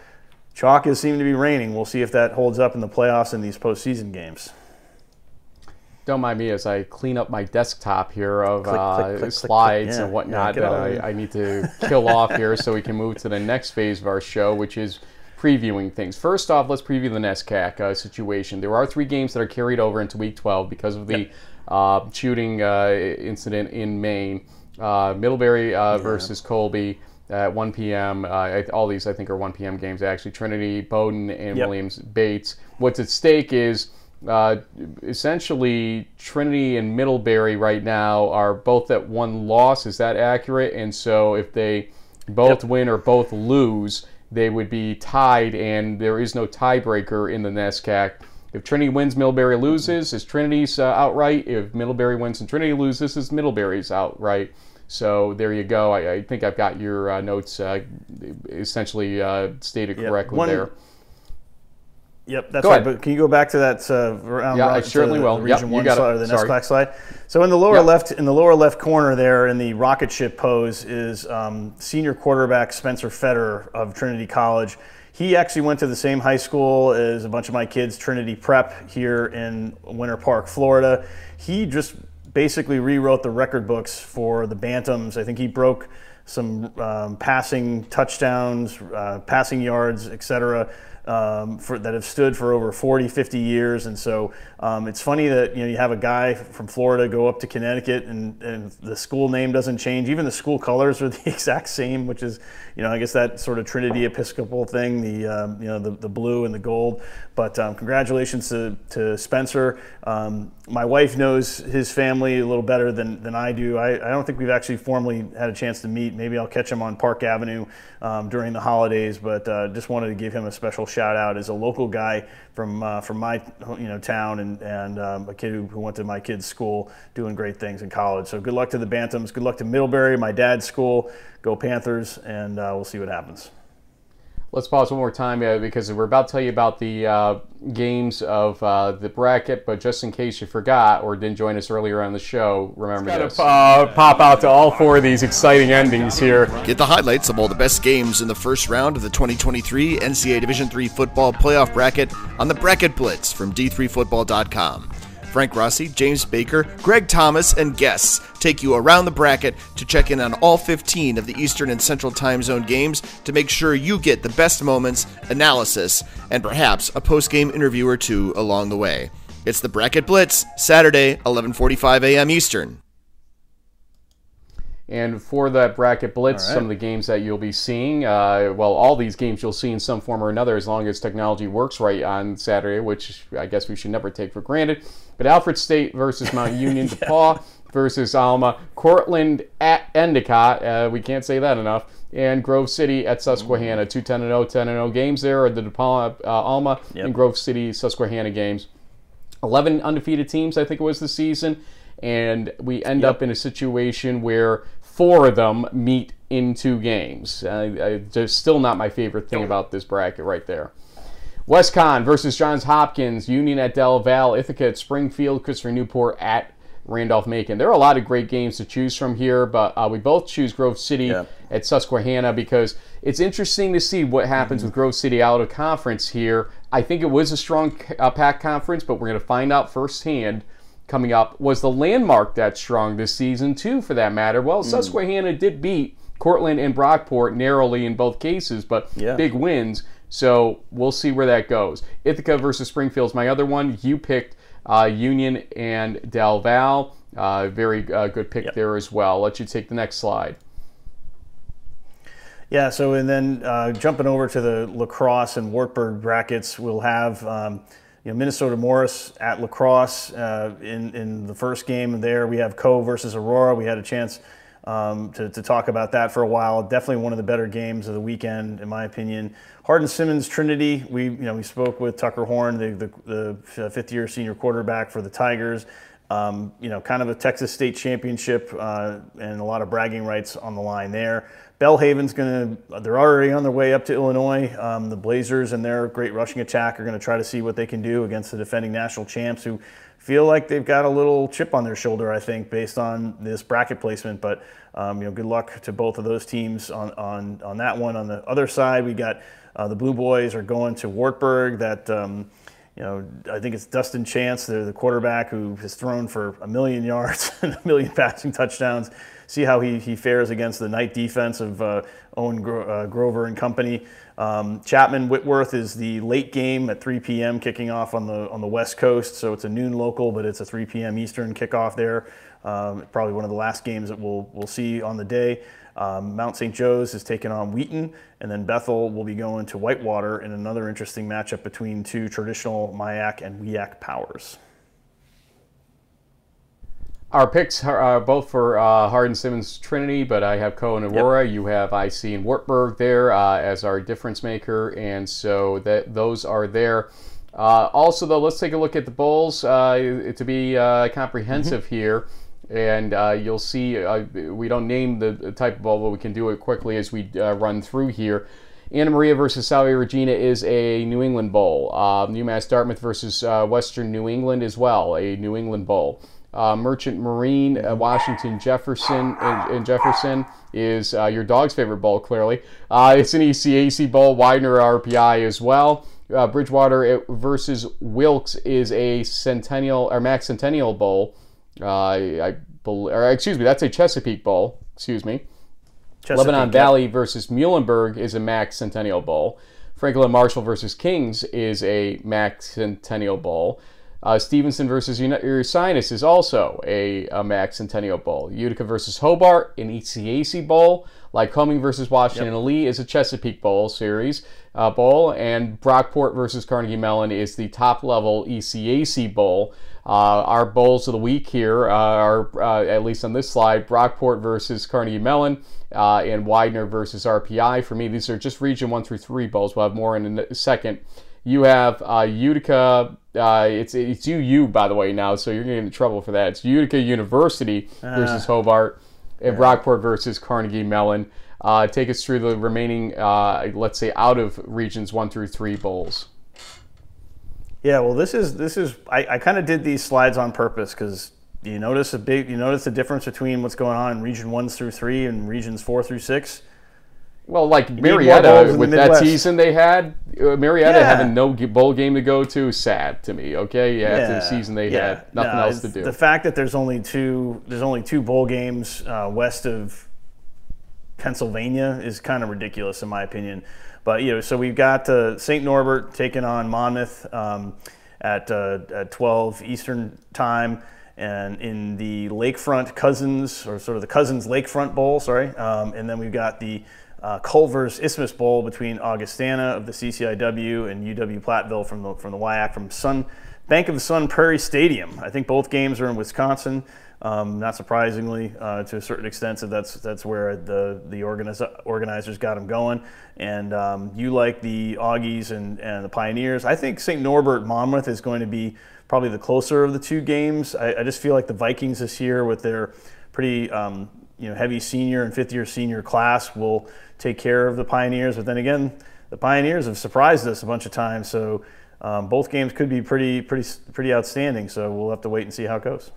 chalk has seemed to be reigning. We'll see if that holds up in the playoffs and these postseason games. Don't mind me as I clean up my desktop here of Click, uh, click, click, slides. Yeah, and whatnot yeah, that. I, I need to kill off here so we can move to the next phase of our show, which is previewing things. First off, let's preview the NESCAC uh, situation. There are three games that are carried over into Week 12 because of the uh, shooting uh, incident in Maine. Uh, Middlebury uh, versus Colby at 1 p.m. Uh, all these, I think, are 1 p.m. games. Actually, Trinity, Bowdoin, and Yep. Williams Bates. What's at stake is uh, essentially Trinity and Middlebury right now are both at one loss. Is that accurate? And so if they both win or both lose, they would be tied, and there is no tiebreaker in the NESCAC. If Trinity wins, Middlebury loses. Is Trinity's uh, outright? If Middlebury wins and Trinity loses, is Middlebury's outright? So there you go. I, I think I've got your uh, notes uh, essentially uh, stated Yeah, correctly one- there. Yep, that's Go right. ahead. But can you go back to that? Uh, round, Yeah, I certainly the, will. The region you one slide, or the Sorry. NESCAC slide. So in the lower Yep. left, in the lower left corner there, in the rocket ship pose, is um, senior quarterback Spencer Federer of Trinity College. He actually went to the same high school as a bunch of my kids, Trinity Prep, here in Winter Park, Florida. He just basically rewrote the record books for the Bantams. I think he broke some um, passing touchdowns, uh, passing yards, etc. Um, for, that have stood for over 40, 50 years. And so um, it's funny that you know you have a guy from Florida go up to Connecticut and, and the school name doesn't change. Even the school colors are the exact same, which is, you know, I guess that sort of Trinity Episcopal thing, the, um, you know, the, the blue and the gold. But um, congratulations to, to Spencer. Um, my wife knows his family a little better than, than I do. I, I don't think we've actually formally had a chance to meet. Maybe I'll catch him on Park Avenue um, during the holidays, but uh, just wanted to give him a special shout out as a local guy from uh, from my you know town and and um, a kid who, who went to my kid's school, doing great things in college. So good luck to the Bantams. Good luck to Middlebury, my dad's school. Go Panthers, and uh, we'll see what happens. Let's pause one more time uh, because we're about to tell you about the uh, games of uh, the bracket, but just in case you forgot or didn't join us earlier on the show, remember Gotta this. Uh, pop out to all four of these exciting endings here. Get the highlights of all the best games in the first round of the 2023 NCAA Division III football playoff bracket on the Bracket Blitz from d3football.com. Frank Rossi, James Baker, Greg Thomas, and guests take you around the bracket to check in on all 15 of the Eastern and Central time zone games to make sure you get the best moments, analysis, and perhaps a post-game interview or two along the way. It's the Bracket Blitz, Saturday, 11:45 a.m. Eastern. And for that bracket blitz, All right. some of the games that you'll be seeing, uh, well, all these games you'll see in some form or another as long as technology works right on Saturday, which I guess we should never take for granted. But Alfred State versus Mount Union, DePauw versus Alma, Cortland at Endicott, uh, we can't say that enough, and Grove City at Susquehanna. Two 10 0, 10 0 games there, are the DePauw, uh, Alma, and Grove City, Susquehanna games. 11 undefeated teams, I think it was this season. And we end up in a situation where four of them meet in two games. Uh, I, just still not my favorite thing about this bracket right there. WestConn versus Johns Hopkins, Union at Del Val, Ithaca at Springfield, Christopher Newport at Randolph Macon. There are a lot of great games to choose from here, but uh, we both choose Grove City at Susquehanna because it's interesting to see what happens with Grove City out of conference here. I think it was a strong uh, PAC conference, but we're going to find out firsthand coming up. Was the landmark that strong this season, too, for that matter? Well, Susquehanna did beat Cortland and Brockport narrowly in both cases, but Yeah. big wins. So we'll see where that goes. Ithaca versus Springfield's my other one. You picked uh, Union and Del Val. Uh, very uh, good pick there as well. I'll let you take the next slide. Yeah, so and then uh, jumping over to the La Crosse and Wartburg brackets, we'll have um, you know Minnesota Morris at La Crosse uh, in in the first game. There we have Coe versus Aurora. We had a chance um, to, to talk about that for a while. Definitely one of the better games of the weekend, in my opinion. Hardin Simmons Trinity. We you know we spoke with Tucker Horn, the the, the fifth year senior quarterback for the Tigers. Um, you know, kind of a Texas State championship uh, and a lot of bragging rights on the line there. Belhaven's going to, they're already on their way up to Illinois. Um, the Blazers and their great rushing attack are going to try to see what they can do against the defending national champs who feel like they've got a little chip on their shoulder, I think, based on this bracket placement. But, um, you know, good luck to both of those teams on, on, on that one. On the other side, we got uh, the Blue Boys are going to Wartburg. That, um, you know, I think it's Dustin Chance, the, the quarterback who has thrown for a million yards and a million passing touchdowns. See how he, he fares against the Knight defense of uh, Owen Gro- uh, Grover and company. Um, Chapman Whitworth is the late game at 3 p.m. kicking off on the on the West Coast, so it's a noon local, but it's a 3 p.m. Eastern kickoff there. Um, probably one of the last games that we'll we'll see on the day. Um, Mount St. Joe's is taking on Wheaton, and then Bethel will be going to Whitewater in another interesting matchup between two traditional MIAC and WEAC powers. Our picks are both for uh, Hardin Simmons Trinity, but I have Cohen Aurora. Yep. You have IC and Wartburg there uh, as our difference maker, and so that those are there. Uh, also, though, let's take a look at the bowls uh, to be uh, comprehensive mm-hmm. here and uh, you'll see uh, we don't name the type of ball, but we can do it quickly as we uh, run through here. Anna Maria versus Salve Regina is a New England Bowl. Uh, UMass Dartmouth versus uh, Western New England as well, a New England Bowl. Uh, Merchant Marine, Washington Jefferson, and, Jefferson is your dog's favorite bowl. Clearly, it's an ECAC bowl. Widener RPI as well. Bridgewater versus Wilkes is a Centennial or MAC Centennial Bowl. Uh, I, believe, or excuse me, that's a Chesapeake Bowl. Excuse me. Chesapeake, Lebanon Valley versus Muhlenberg is a MAC Centennial Bowl. Franklin Marshall versus Kings is a MAC Centennial Bowl. Uh, Stevenson versus Ursinus is also a, a MAC Centennial Bowl. Utica versus Hobart, an ECAC Bowl. Lycoming versus Washington yep. Lee is a Chesapeake Bowl series uh, bowl, and Brockport versus Carnegie Mellon is the top level ECAC Bowl. Uh, our bowls of the week here uh, are, uh, at least on this slide, Brockport versus Carnegie Mellon uh, and Widener versus RPI. For me, these are just Region 1 through 3 bowls. We'll have more in a second. You have uh, Utica. Uh, it's it's UU by the way now, so you're gonna get in trouble for that. It's Utica University versus Hobart, and yeah. Brockport versus Carnegie Mellon. take us through the remaining, let's say, out of regions one through three bowls. Yeah, well, this is this is I, I kind of did these slides on purpose because you notice a big you notice the difference between what's going on in region one through three and regions four through six. Well, like Marietta with that season they had, uh, Marietta yeah. having no bowl game to go to, sad to me. Okay, yeah, after the season they yeah. had nothing no, else to do. The fact that there's only two there's only two bowl games uh, west of Pennsylvania is kind of ridiculous in my opinion. But you know, so we've got uh, St. Norbert taking on Monmouth um, at, uh, at 12 Eastern time, and in the Lakefront Cousins or sort of the Cousins Lakefront Bowl, sorry, um, and then we've got the uh, Culver's Isthmus Bowl between Augustana of the CCIW and UW Platteville from the from the WIAC from Sun Bank of the Sun Prairie Stadium. I think both games are in Wisconsin. Um, not surprisingly, uh, to a certain extent, so that's that's where the the organiz- organizers got them going. And um, you like the Augies and, and the Pioneers. I think St. Norbert Monmouth is going to be probably the closer of the two games. I, I just feel like the Vikings this year, with their pretty um, you know heavy senior and fifth year senior class, will take care of the Pioneers. But then again, the Pioneers have surprised us a bunch of times, so um, both games could be pretty pretty pretty outstanding. So we'll have to wait and see how it goes.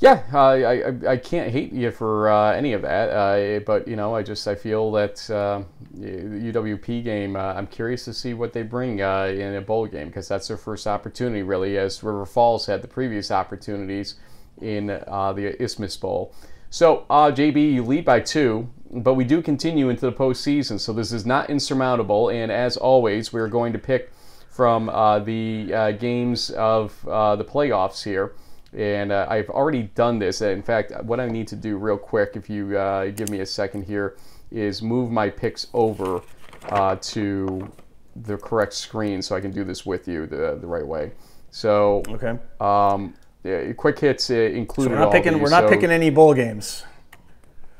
Yeah, uh, I, I can't hate you for uh, any of that, uh, but you know I just I feel that uh, UWP game. Uh, I'm curious to see what they bring uh, in a bowl game because that's their first opportunity really, as River Falls had the previous opportunities in the Isthmus Bowl. So JB, you lead by two, but we do continue into the postseason, so this is not insurmountable. And as always, we're going to pick from the games of the playoffs here. And uh, I've already done this. In fact, what I need to do real quick, if you uh, give me a second here, is move my picks over uh, to the correct screen so I can do this with you the, the right way. So, okay. Um, yeah, quick hits uh, included. So we're not all picking. these, We're not so picking any bowl games.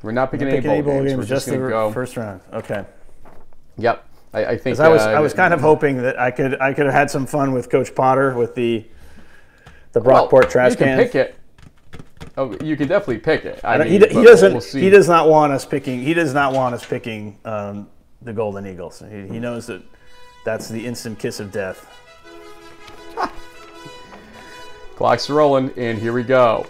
We're not picking, We're not any, bowl games. We're just, just the go. first round. Okay. Yep. I, I think. I was, uh, I was kind of hoping that I could, I could have had some fun with Coach Potter with the, the well, Brockport trash you can can. pick it. Oh, you can definitely pick it. I mean, he, d- he doesn't. We'll see. he does not want us picking. He does not want us picking um, the Golden Eagles. He, he knows that that's the instant kiss of death. Clock's rolling, and here we go.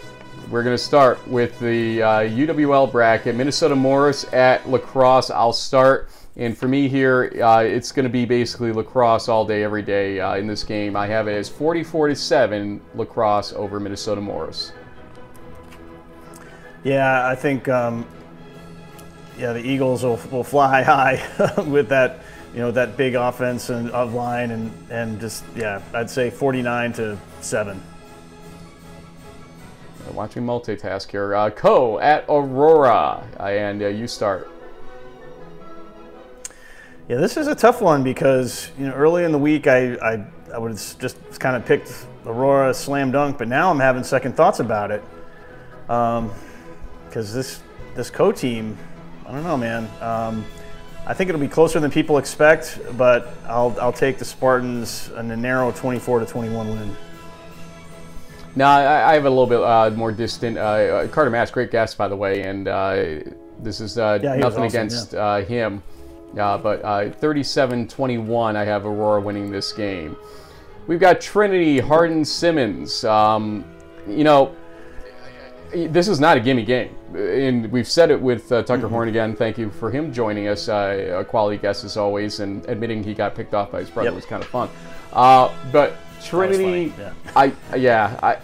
We're going to start with the uh, UWL bracket. Minnesota Morris at La Crosse. I'll start. And for me here, uh, it's going to be basically La Crosse all day, every day uh, in this game. I have it as 44 to 7 La Crosse over Minnesota Morris. Yeah, I think. Um, yeah, the Eagles will, will fly high with that, you know, that big offense and of line and and just yeah, I'd say 49 to seven. Watching multitask here. Uh, Coe at Aurora. And uh, you start. Yeah, this is a tough one because you know early in the week I I, I would just kind of picked Aurora slam dunk, but now I'm having second thoughts about it. Um, because this this Coe team, I don't know, man. Um, I think it'll be closer than people expect, but I'll I'll take the Spartans in a narrow 24 to 21 win. Now, I, I have a little bit uh, more distant. Uh, Carter Maske, great guest, by the way, and uh, this is uh, Yeah, nothing awesome, against uh, him. Uh, but 37 21, I have Aurora winning this game. We've got Trinity, Hardin Simmons. Um, you know, this is not a gimme game. And we've said it with uh, Tucker Horn again. Thank you for him joining us, uh, a quality guest as always, and admitting he got picked off by his brother Yep. was kind of fun. Uh, but Trinity, funny, I yeah, I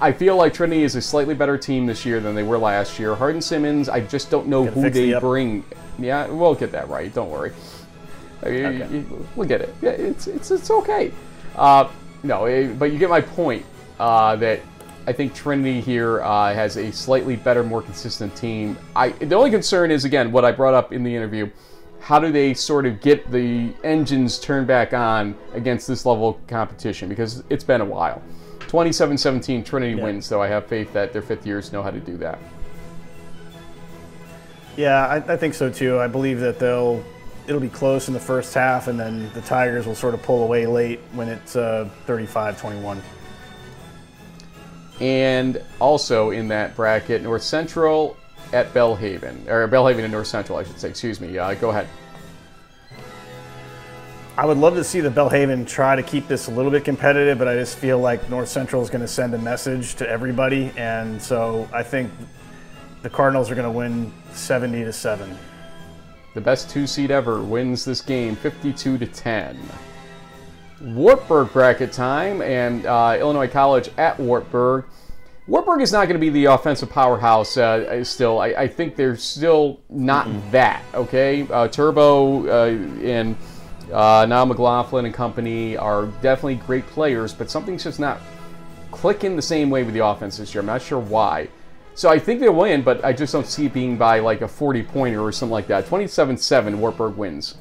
I feel like Trinity is a slightly better team this year than they were last year. Hardin Simmons, I just don't know who they the bring. Yeah, we'll get that right. Don't worry. Okay. We'll get it. Yeah, it's it's it's okay. Uh, no, eh, but you get my point. Uh, that I think Trinity here uh, has a slightly better, more consistent team. I the only concern is again what I brought up in the interview. How do they sort of get the engines turned back on against this level of competition? Because it's been a while. 27-17 Trinity wins, though I have faith that their fifth years know how to do that. Yeah, I, I think so too. I believe that they'll it'll be close in the first half, and then the Tigers will sort of pull away late when it's uh, 35-21. And also in that bracket, North Central at Belhaven, or Belhaven and North Central, I should say. Excuse me. Uh, go ahead. I would love to see the Belhaven try to keep this a little bit competitive, but I just feel like North Central is going to send a message to everybody, and so I think the Cardinals are going to win 70 to seven. The best two seed ever wins this game, 52 to 10. Wartburg bracket time, and uh, Illinois College at Wartburg. Wartburg is not going to be the offensive powerhouse uh, still. I, I think they're still not that, okay? Uh, Turbo uh, and uh, now McLaughlin and company are definitely great players, but something's just not clicking the same way with the offense this year. I'm not sure why. So I think they'll win, but I just don't see it being by like a 40 pointer or something like that. 27 7, Wartburg wins.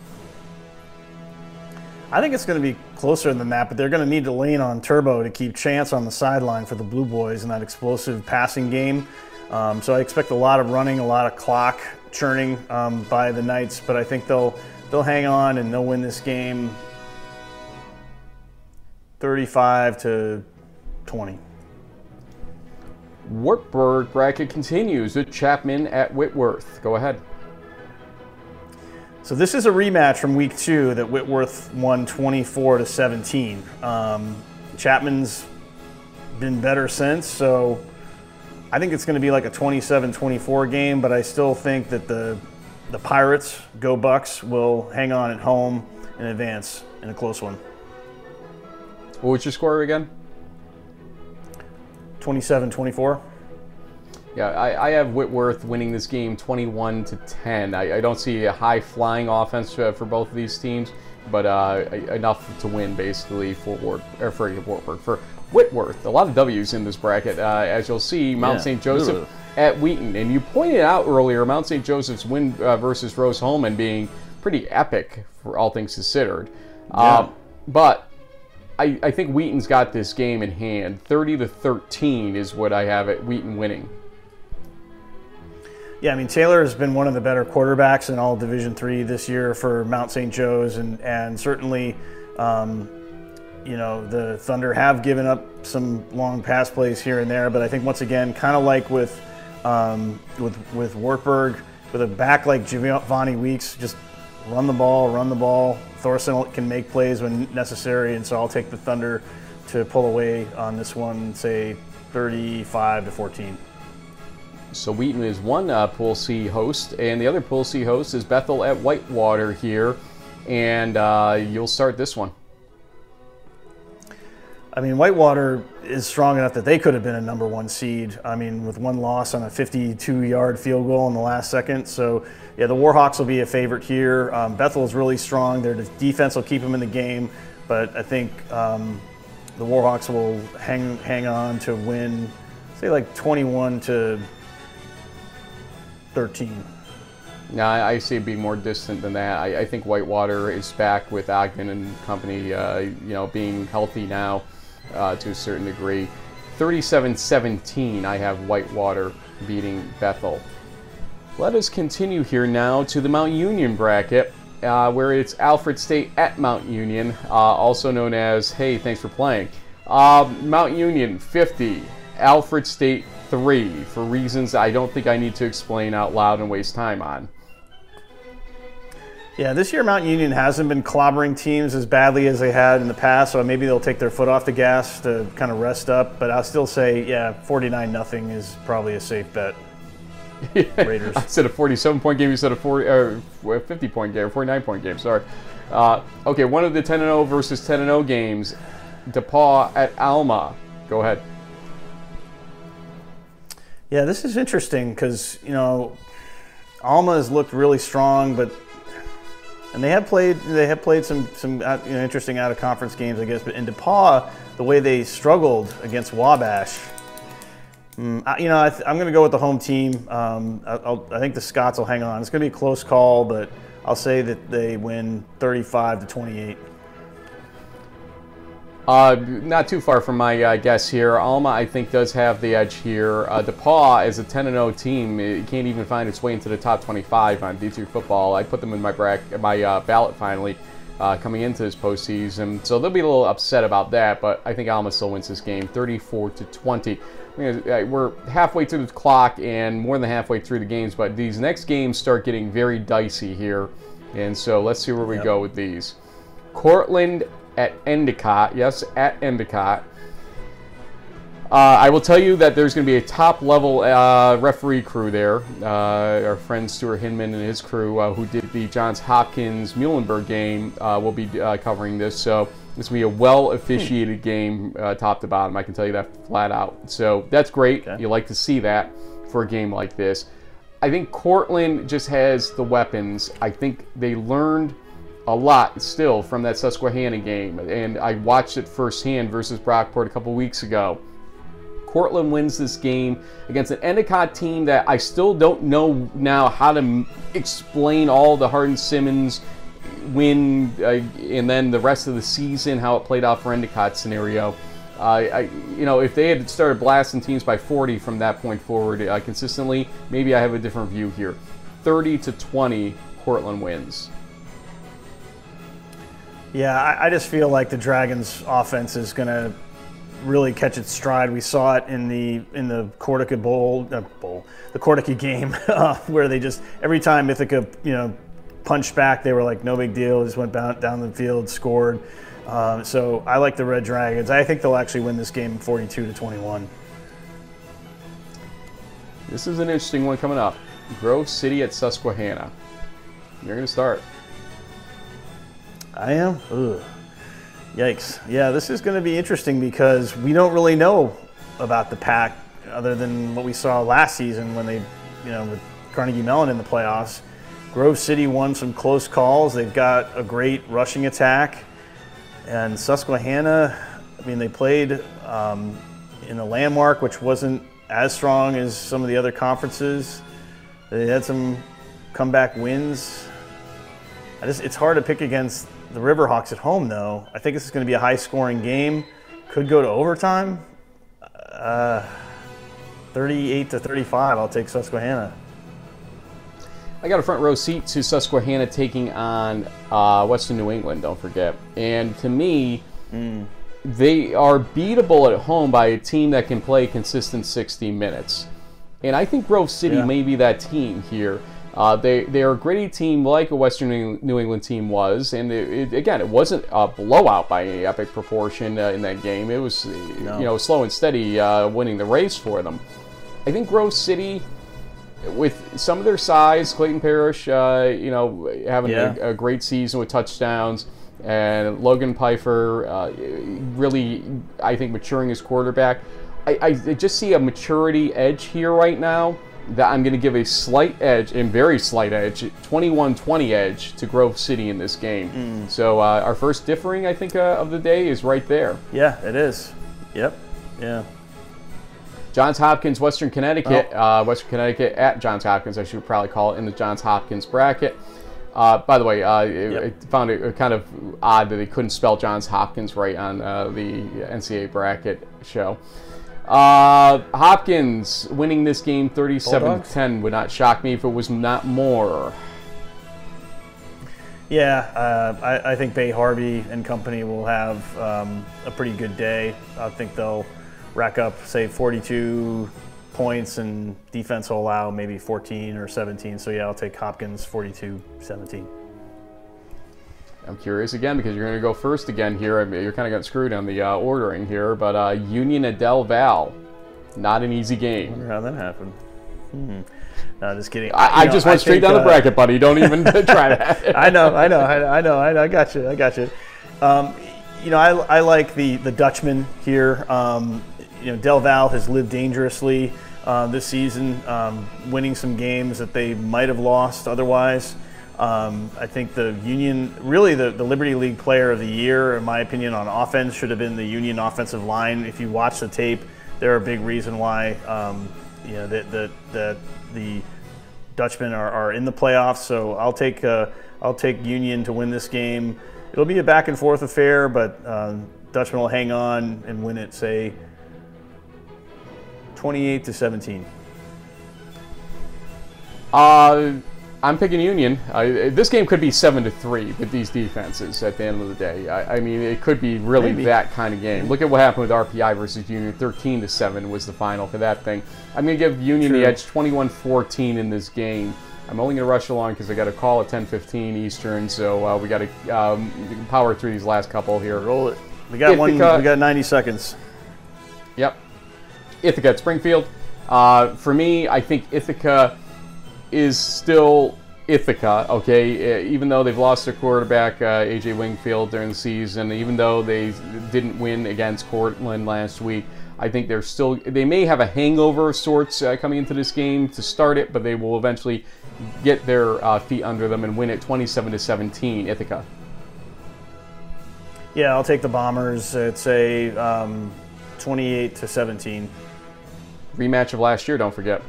I think it's going to be closer than that, but they're going to need to lean on Turbo to keep Chance on the sideline for the Blue Boys in that explosive passing game. Um, so I expect a lot of running, a lot of clock churning um, by the Knights, but I think they'll they'll hang on and they'll win this game 35 to 20. Wartburg bracket continues with Chapman at Whitworth. Go ahead. So this is a rematch from week two that Whitworth won 24 to 17. Um, Chapman's been better since, so I think it's going to be like a 27-24 game. But I still think that the the Pirates, go Bucs, will hang on at home and advance in a close one. What was your score again? 27-24. Yeah, I, I have Whitworth winning this game 21 to 10. I, I don't see a high flying offense uh, for both of these teams, but uh, enough to win basically for Ward or for Wartburg for Whitworth. A lot of W's in this bracket, uh, as you'll see. Mount Yeah, St. Joseph literally. at Wheaton, and you pointed out earlier Mount St. Joseph's win uh, versus Rose-Hulman being pretty epic for all things considered. Uh, but I, I think Wheaton's got this game in hand. 30 to 13 is what I have at Wheaton winning. Yeah, I mean Taylor has been one of the better quarterbacks in all Division Three this year for Mount St. Joe's, and and certainly, um, you know, the Thunder have given up some long pass plays here and there, but I think once again, kind of like with um, with with Wartburg, with a back like Giovanni Weeks, just run the ball, run the ball. Thorson can make plays when necessary, and so I'll take the Thunder to pull away on this one, say 35 to 14. So Wheaton is one uh, Pool C host, and the other Pool C host is Bethel at Whitewater here, and uh, you'll start this one. I mean, Whitewater is strong enough that they could have been a number one seed. I mean, with one loss on a 52-yard field goal in the last second. So, yeah, the Warhawks will be a favorite here. Um, Bethel is really strong. Their defense will keep them in the game, but I think um, the Warhawks will hang hang on to win, say like 21 to 13. No, I, see it being more distant than that. I, I, think Whitewater is back with Ogden and company, uh, you know, being healthy now uh, to a certain degree. 37-17, I have Whitewater beating Bethel. Let us continue here now to the Mount Union bracket, uh, where it's Alfred State at Mount Union, uh, also known as, hey, thanks for playing. Uh, Mount Union 50, Alfred State 3, for reasons I don't think I need to explain out loud and waste time on. Yeah, this year Mount Union hasn't been clobbering teams as badly as they had in the past, so maybe they'll take their foot off the gas to kind of rest up. But I'll still say, yeah, 49 nothing is probably a safe bet. Raiders. I said a 47 point game, you said a 40, uh, 50 point game, or 49 point game, sorry. Uh, okay, one of the 10 0 versus 10 0 games, DePauw at Alma. Go ahead. Yeah, this is interesting because, you know, Alma has looked really strong, but and they have played they have played some some uh, you know, interesting out of conference games, I guess. But in DePauw, the way they struggled against Wabash, mm, I, you know, I am going to go with the home team. Um, I, I think the Scots will hang on. It's going to be a close call, but I'll say that they win 35 to 28. Uh, not too far from my uh, guess here. Alma, I think, does have the edge here. Uh, DePauw, as a 10 0 team, it can't even find its way into the top 25 on D2 football. I put them in my bracket, my uh, ballot finally uh, coming into this postseason, so they'll be a little upset about that. But I think Alma still wins this game, 34 to 20. Uh, we're halfway through the clock and more than halfway through the games, but these next games start getting very dicey here, and so let's see where we yep. go with these. Cortland at Endicott. Yes, at Endicott. Uh, I will tell you that there's going to be a top level uh, referee crew there. Uh, our friend Stuart Hinman and his crew, uh, who did the Johns Hopkins Muhlenberg game, uh, will be uh, covering this. So it's going to be a well officiated game, top to bottom. I can tell you that flat out. So that's great. Okay. You like to see that for a game like this. I think Cortland just has the weapons. I think they learned a lot still from that Susquehanna game, and I watched it firsthand versus Brockport a couple weeks ago. Cortland wins this game against an Endicott team that I still don't know now how to explain all the Hardin Simmons win uh, and then the rest of the season, how it played out for Endicott scenario. Uh, I, you know, if they had started blasting teams by 40 from that point forward uh, consistently, maybe I have a different view here. 30 to 20, Cortland wins. Yeah, I, I just feel like the Dragons' offense is going to really catch its stride. We saw it in the in the Cortaca Bowl, uh, bowl the Cortaca game, uh, where they just every time Ithaca, you know, punched back, they were like, no big deal. Just went down, down the field, scored. Um, so I like the Red Dragons. I think they'll actually win this game 42 to 21. This is an interesting one coming up. Grove City at Susquehanna. You're going to start. I am? Ugh. Yikes. Yeah, this is going to be interesting because we don't really know about the PAC other than what we saw last season when they, you know, with Carnegie Mellon in the playoffs. Grove City won some close calls. They've got a great rushing attack. And Susquehanna, I mean, they played um, in a landmark which wasn't as strong as some of the other conferences. They had some comeback wins. Just, it's hard to pick against the Riverhawks at home, though. I think this is going to be a high-scoring game. Could go to overtime. Uh, 38 to 35. I'll take Susquehanna. I got a front row seat to Susquehanna taking on uh, Western New England, don't forget. And to me, mm. they are beatable at home by a team that can play consistent 60 minutes. And I think Grove City Yeah. may be that team here. Uh, they they are a gritty team like a Western New- England team was, and it, it, again, it wasn't a blowout by any epic proportion uh, in that game. It was No. you know slow and steady uh, winning the race for them. I think Grove City, with some of their size, Clayton Parrish, uh, you know, having Yeah. a, a great season with touchdowns, and Logan Pfeiffer, uh, really, I think, maturing as quarterback. I, I just see a maturity edge here right now that I'm going to give a slight edge, and very slight edge, 21-20 edge to Grove City in this game. Mm. So uh, our first differing, I think, uh, of the day is right there. Yeah, it is. Yep. Yeah. Johns Hopkins, Western Connecticut, uh, Western Connecticut at Johns Hopkins, I should probably call it in the Johns Hopkins bracket. Uh, by the way, uh, I- I found it uh, kind of odd that they couldn't spell Johns Hopkins right on uh, the NCAA bracket show. Uh, Hopkins winning this game 37 Bulldogs? 10 would not shock me if it was not more. Yeah, uh, I, I think Bay Harvey and company will have um, a pretty good day. I think they'll rack up, say, 42 points, and defense will allow maybe 14 or 17. So, yeah, I'll take Hopkins 42 17. I'm curious again because you're going to go first again here. I mean, you're kind of getting screwed on the uh, ordering here, but uh, Union at Del Val, not an easy game. wonder how that happened. Hmm. No, just kidding. I, I know, just went straight think, down the uh, bracket, buddy. Don't even try that. I know, I know, I I know, I know. I got you. I got you. Um, you know, I, I like the the Dutchman here. Um, you know, Del Val has lived dangerously uh, this season, um, winning some games that they might have lost otherwise. Um, I think the Union, really the, the Liberty League Player of the Year, in my opinion, on offense should have been the Union offensive line. If you watch the tape, they're a big reason why. Um, you know, the the the, the Dutchmen are, are in the playoffs, so I'll take uh, I'll take Union to win this game. It'll be a back and forth affair, but um, Dutchmen will hang on and win it, say 28 to 17. Uh, I'm picking Union. This game could be seven to three with these defenses at the end of the day. I, I mean, it could be really Maybe. that kind of game. Look at what happened with RPI versus Union. 13 to seven was the final for that thing. I'm going to give Union True. the edge, 21-14 in this game. I'm only going to rush along because I got a call at 10:15 Eastern, so uh, we got to um, power through these last couple here. Roll it. We got one. We got 90 seconds. Yep. Ithaca at Springfield. Uh, for me, I think Ithaca is still Ithaca, okay? Uh, even though they've lost their quarterback, uh, AJ Wingfield, during the season, even though they didn't win against Cortland last week, I think they're still, they may have a hangover of sorts uh, coming into this game to start it, but they will eventually get their uh, feet under them and win it 27 to 17, Ithaca. Yeah, I'll take the Bombers. It's a um, 28 to 17. rematch of last year. Don't forget,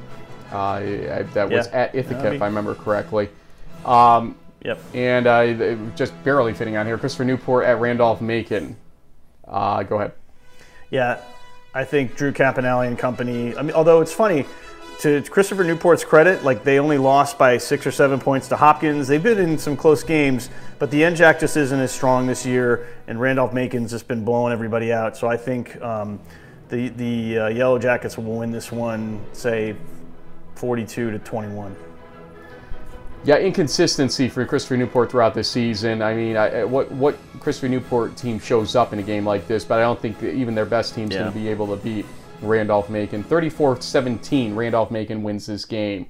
I- that was Yeah. at Ithaca, I if I remember correctly. Um, yep. And uh, just barely fitting on here, Christopher Newport at Randolph Macon. Uh, go ahead. Yeah, I think Drew Campanelli and company. I mean, although it's funny, to Christopher Newport's credit, like they only lost by six or seven points to Hopkins. They've been in some close games, but the NJAC just isn't as strong this year, and Randolph Macon's just been blowing everybody out. So I think um, the the uh, Yellow Jackets will win this one, say, 42 to 21. Yeah, inconsistency for Christopher Newport throughout the season. I mean, I, I- what what Christopher Newport team shows up in a game like this, but I don't think that even their best team's Yeah. going to be able to beat Randolph Macon. 34-17, Randolph Macon wins this game.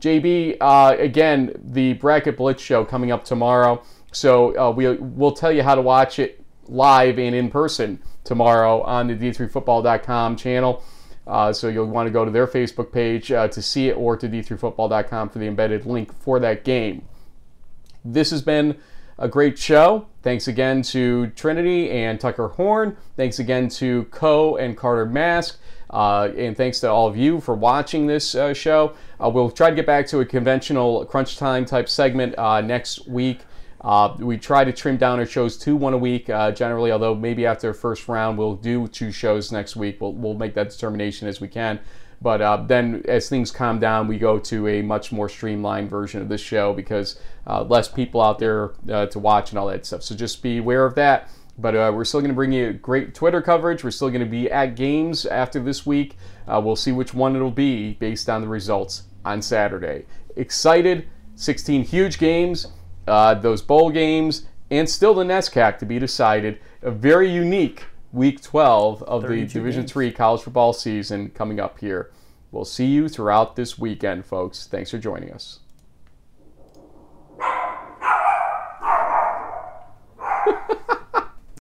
JB, uh, again, the Bracket Blitz show coming up tomorrow. So uh, we, we'll tell you how to watch it live and in person tomorrow on the d3football.com channel. Uh, so you'll want to go to their Facebook page uh, to see it or to d3football.com for the embedded link for that game. This has been a great show. Thanks again to Trinity and Tucker Horn. Thanks again to Coe and Carter Maske. Uh, and thanks to all of you for watching this uh, show. Uh, we'll try to get back to a conventional crunch time type segment uh, next week. Uh, we try to trim down our shows to one a week uh, generally, although maybe after first round we'll do two shows next week. We'll, we'll make that determination as we can. But uh, then, as things calm down, we go to a much more streamlined version of this show because uh, less people out there uh, to watch and all that stuff. So just be aware of that. But uh, we're still going to bring you great Twitter coverage. We're still going to be at games after this week. We'll see which one it'll be based on the results on Saturday. Excited! 16 huge games, uh, those bowl games, and still the NESCAC to be decided. A very unique Week 12 of the Division games. Three college football season coming up here. We'll see you throughout this weekend, folks. Thanks for joining us.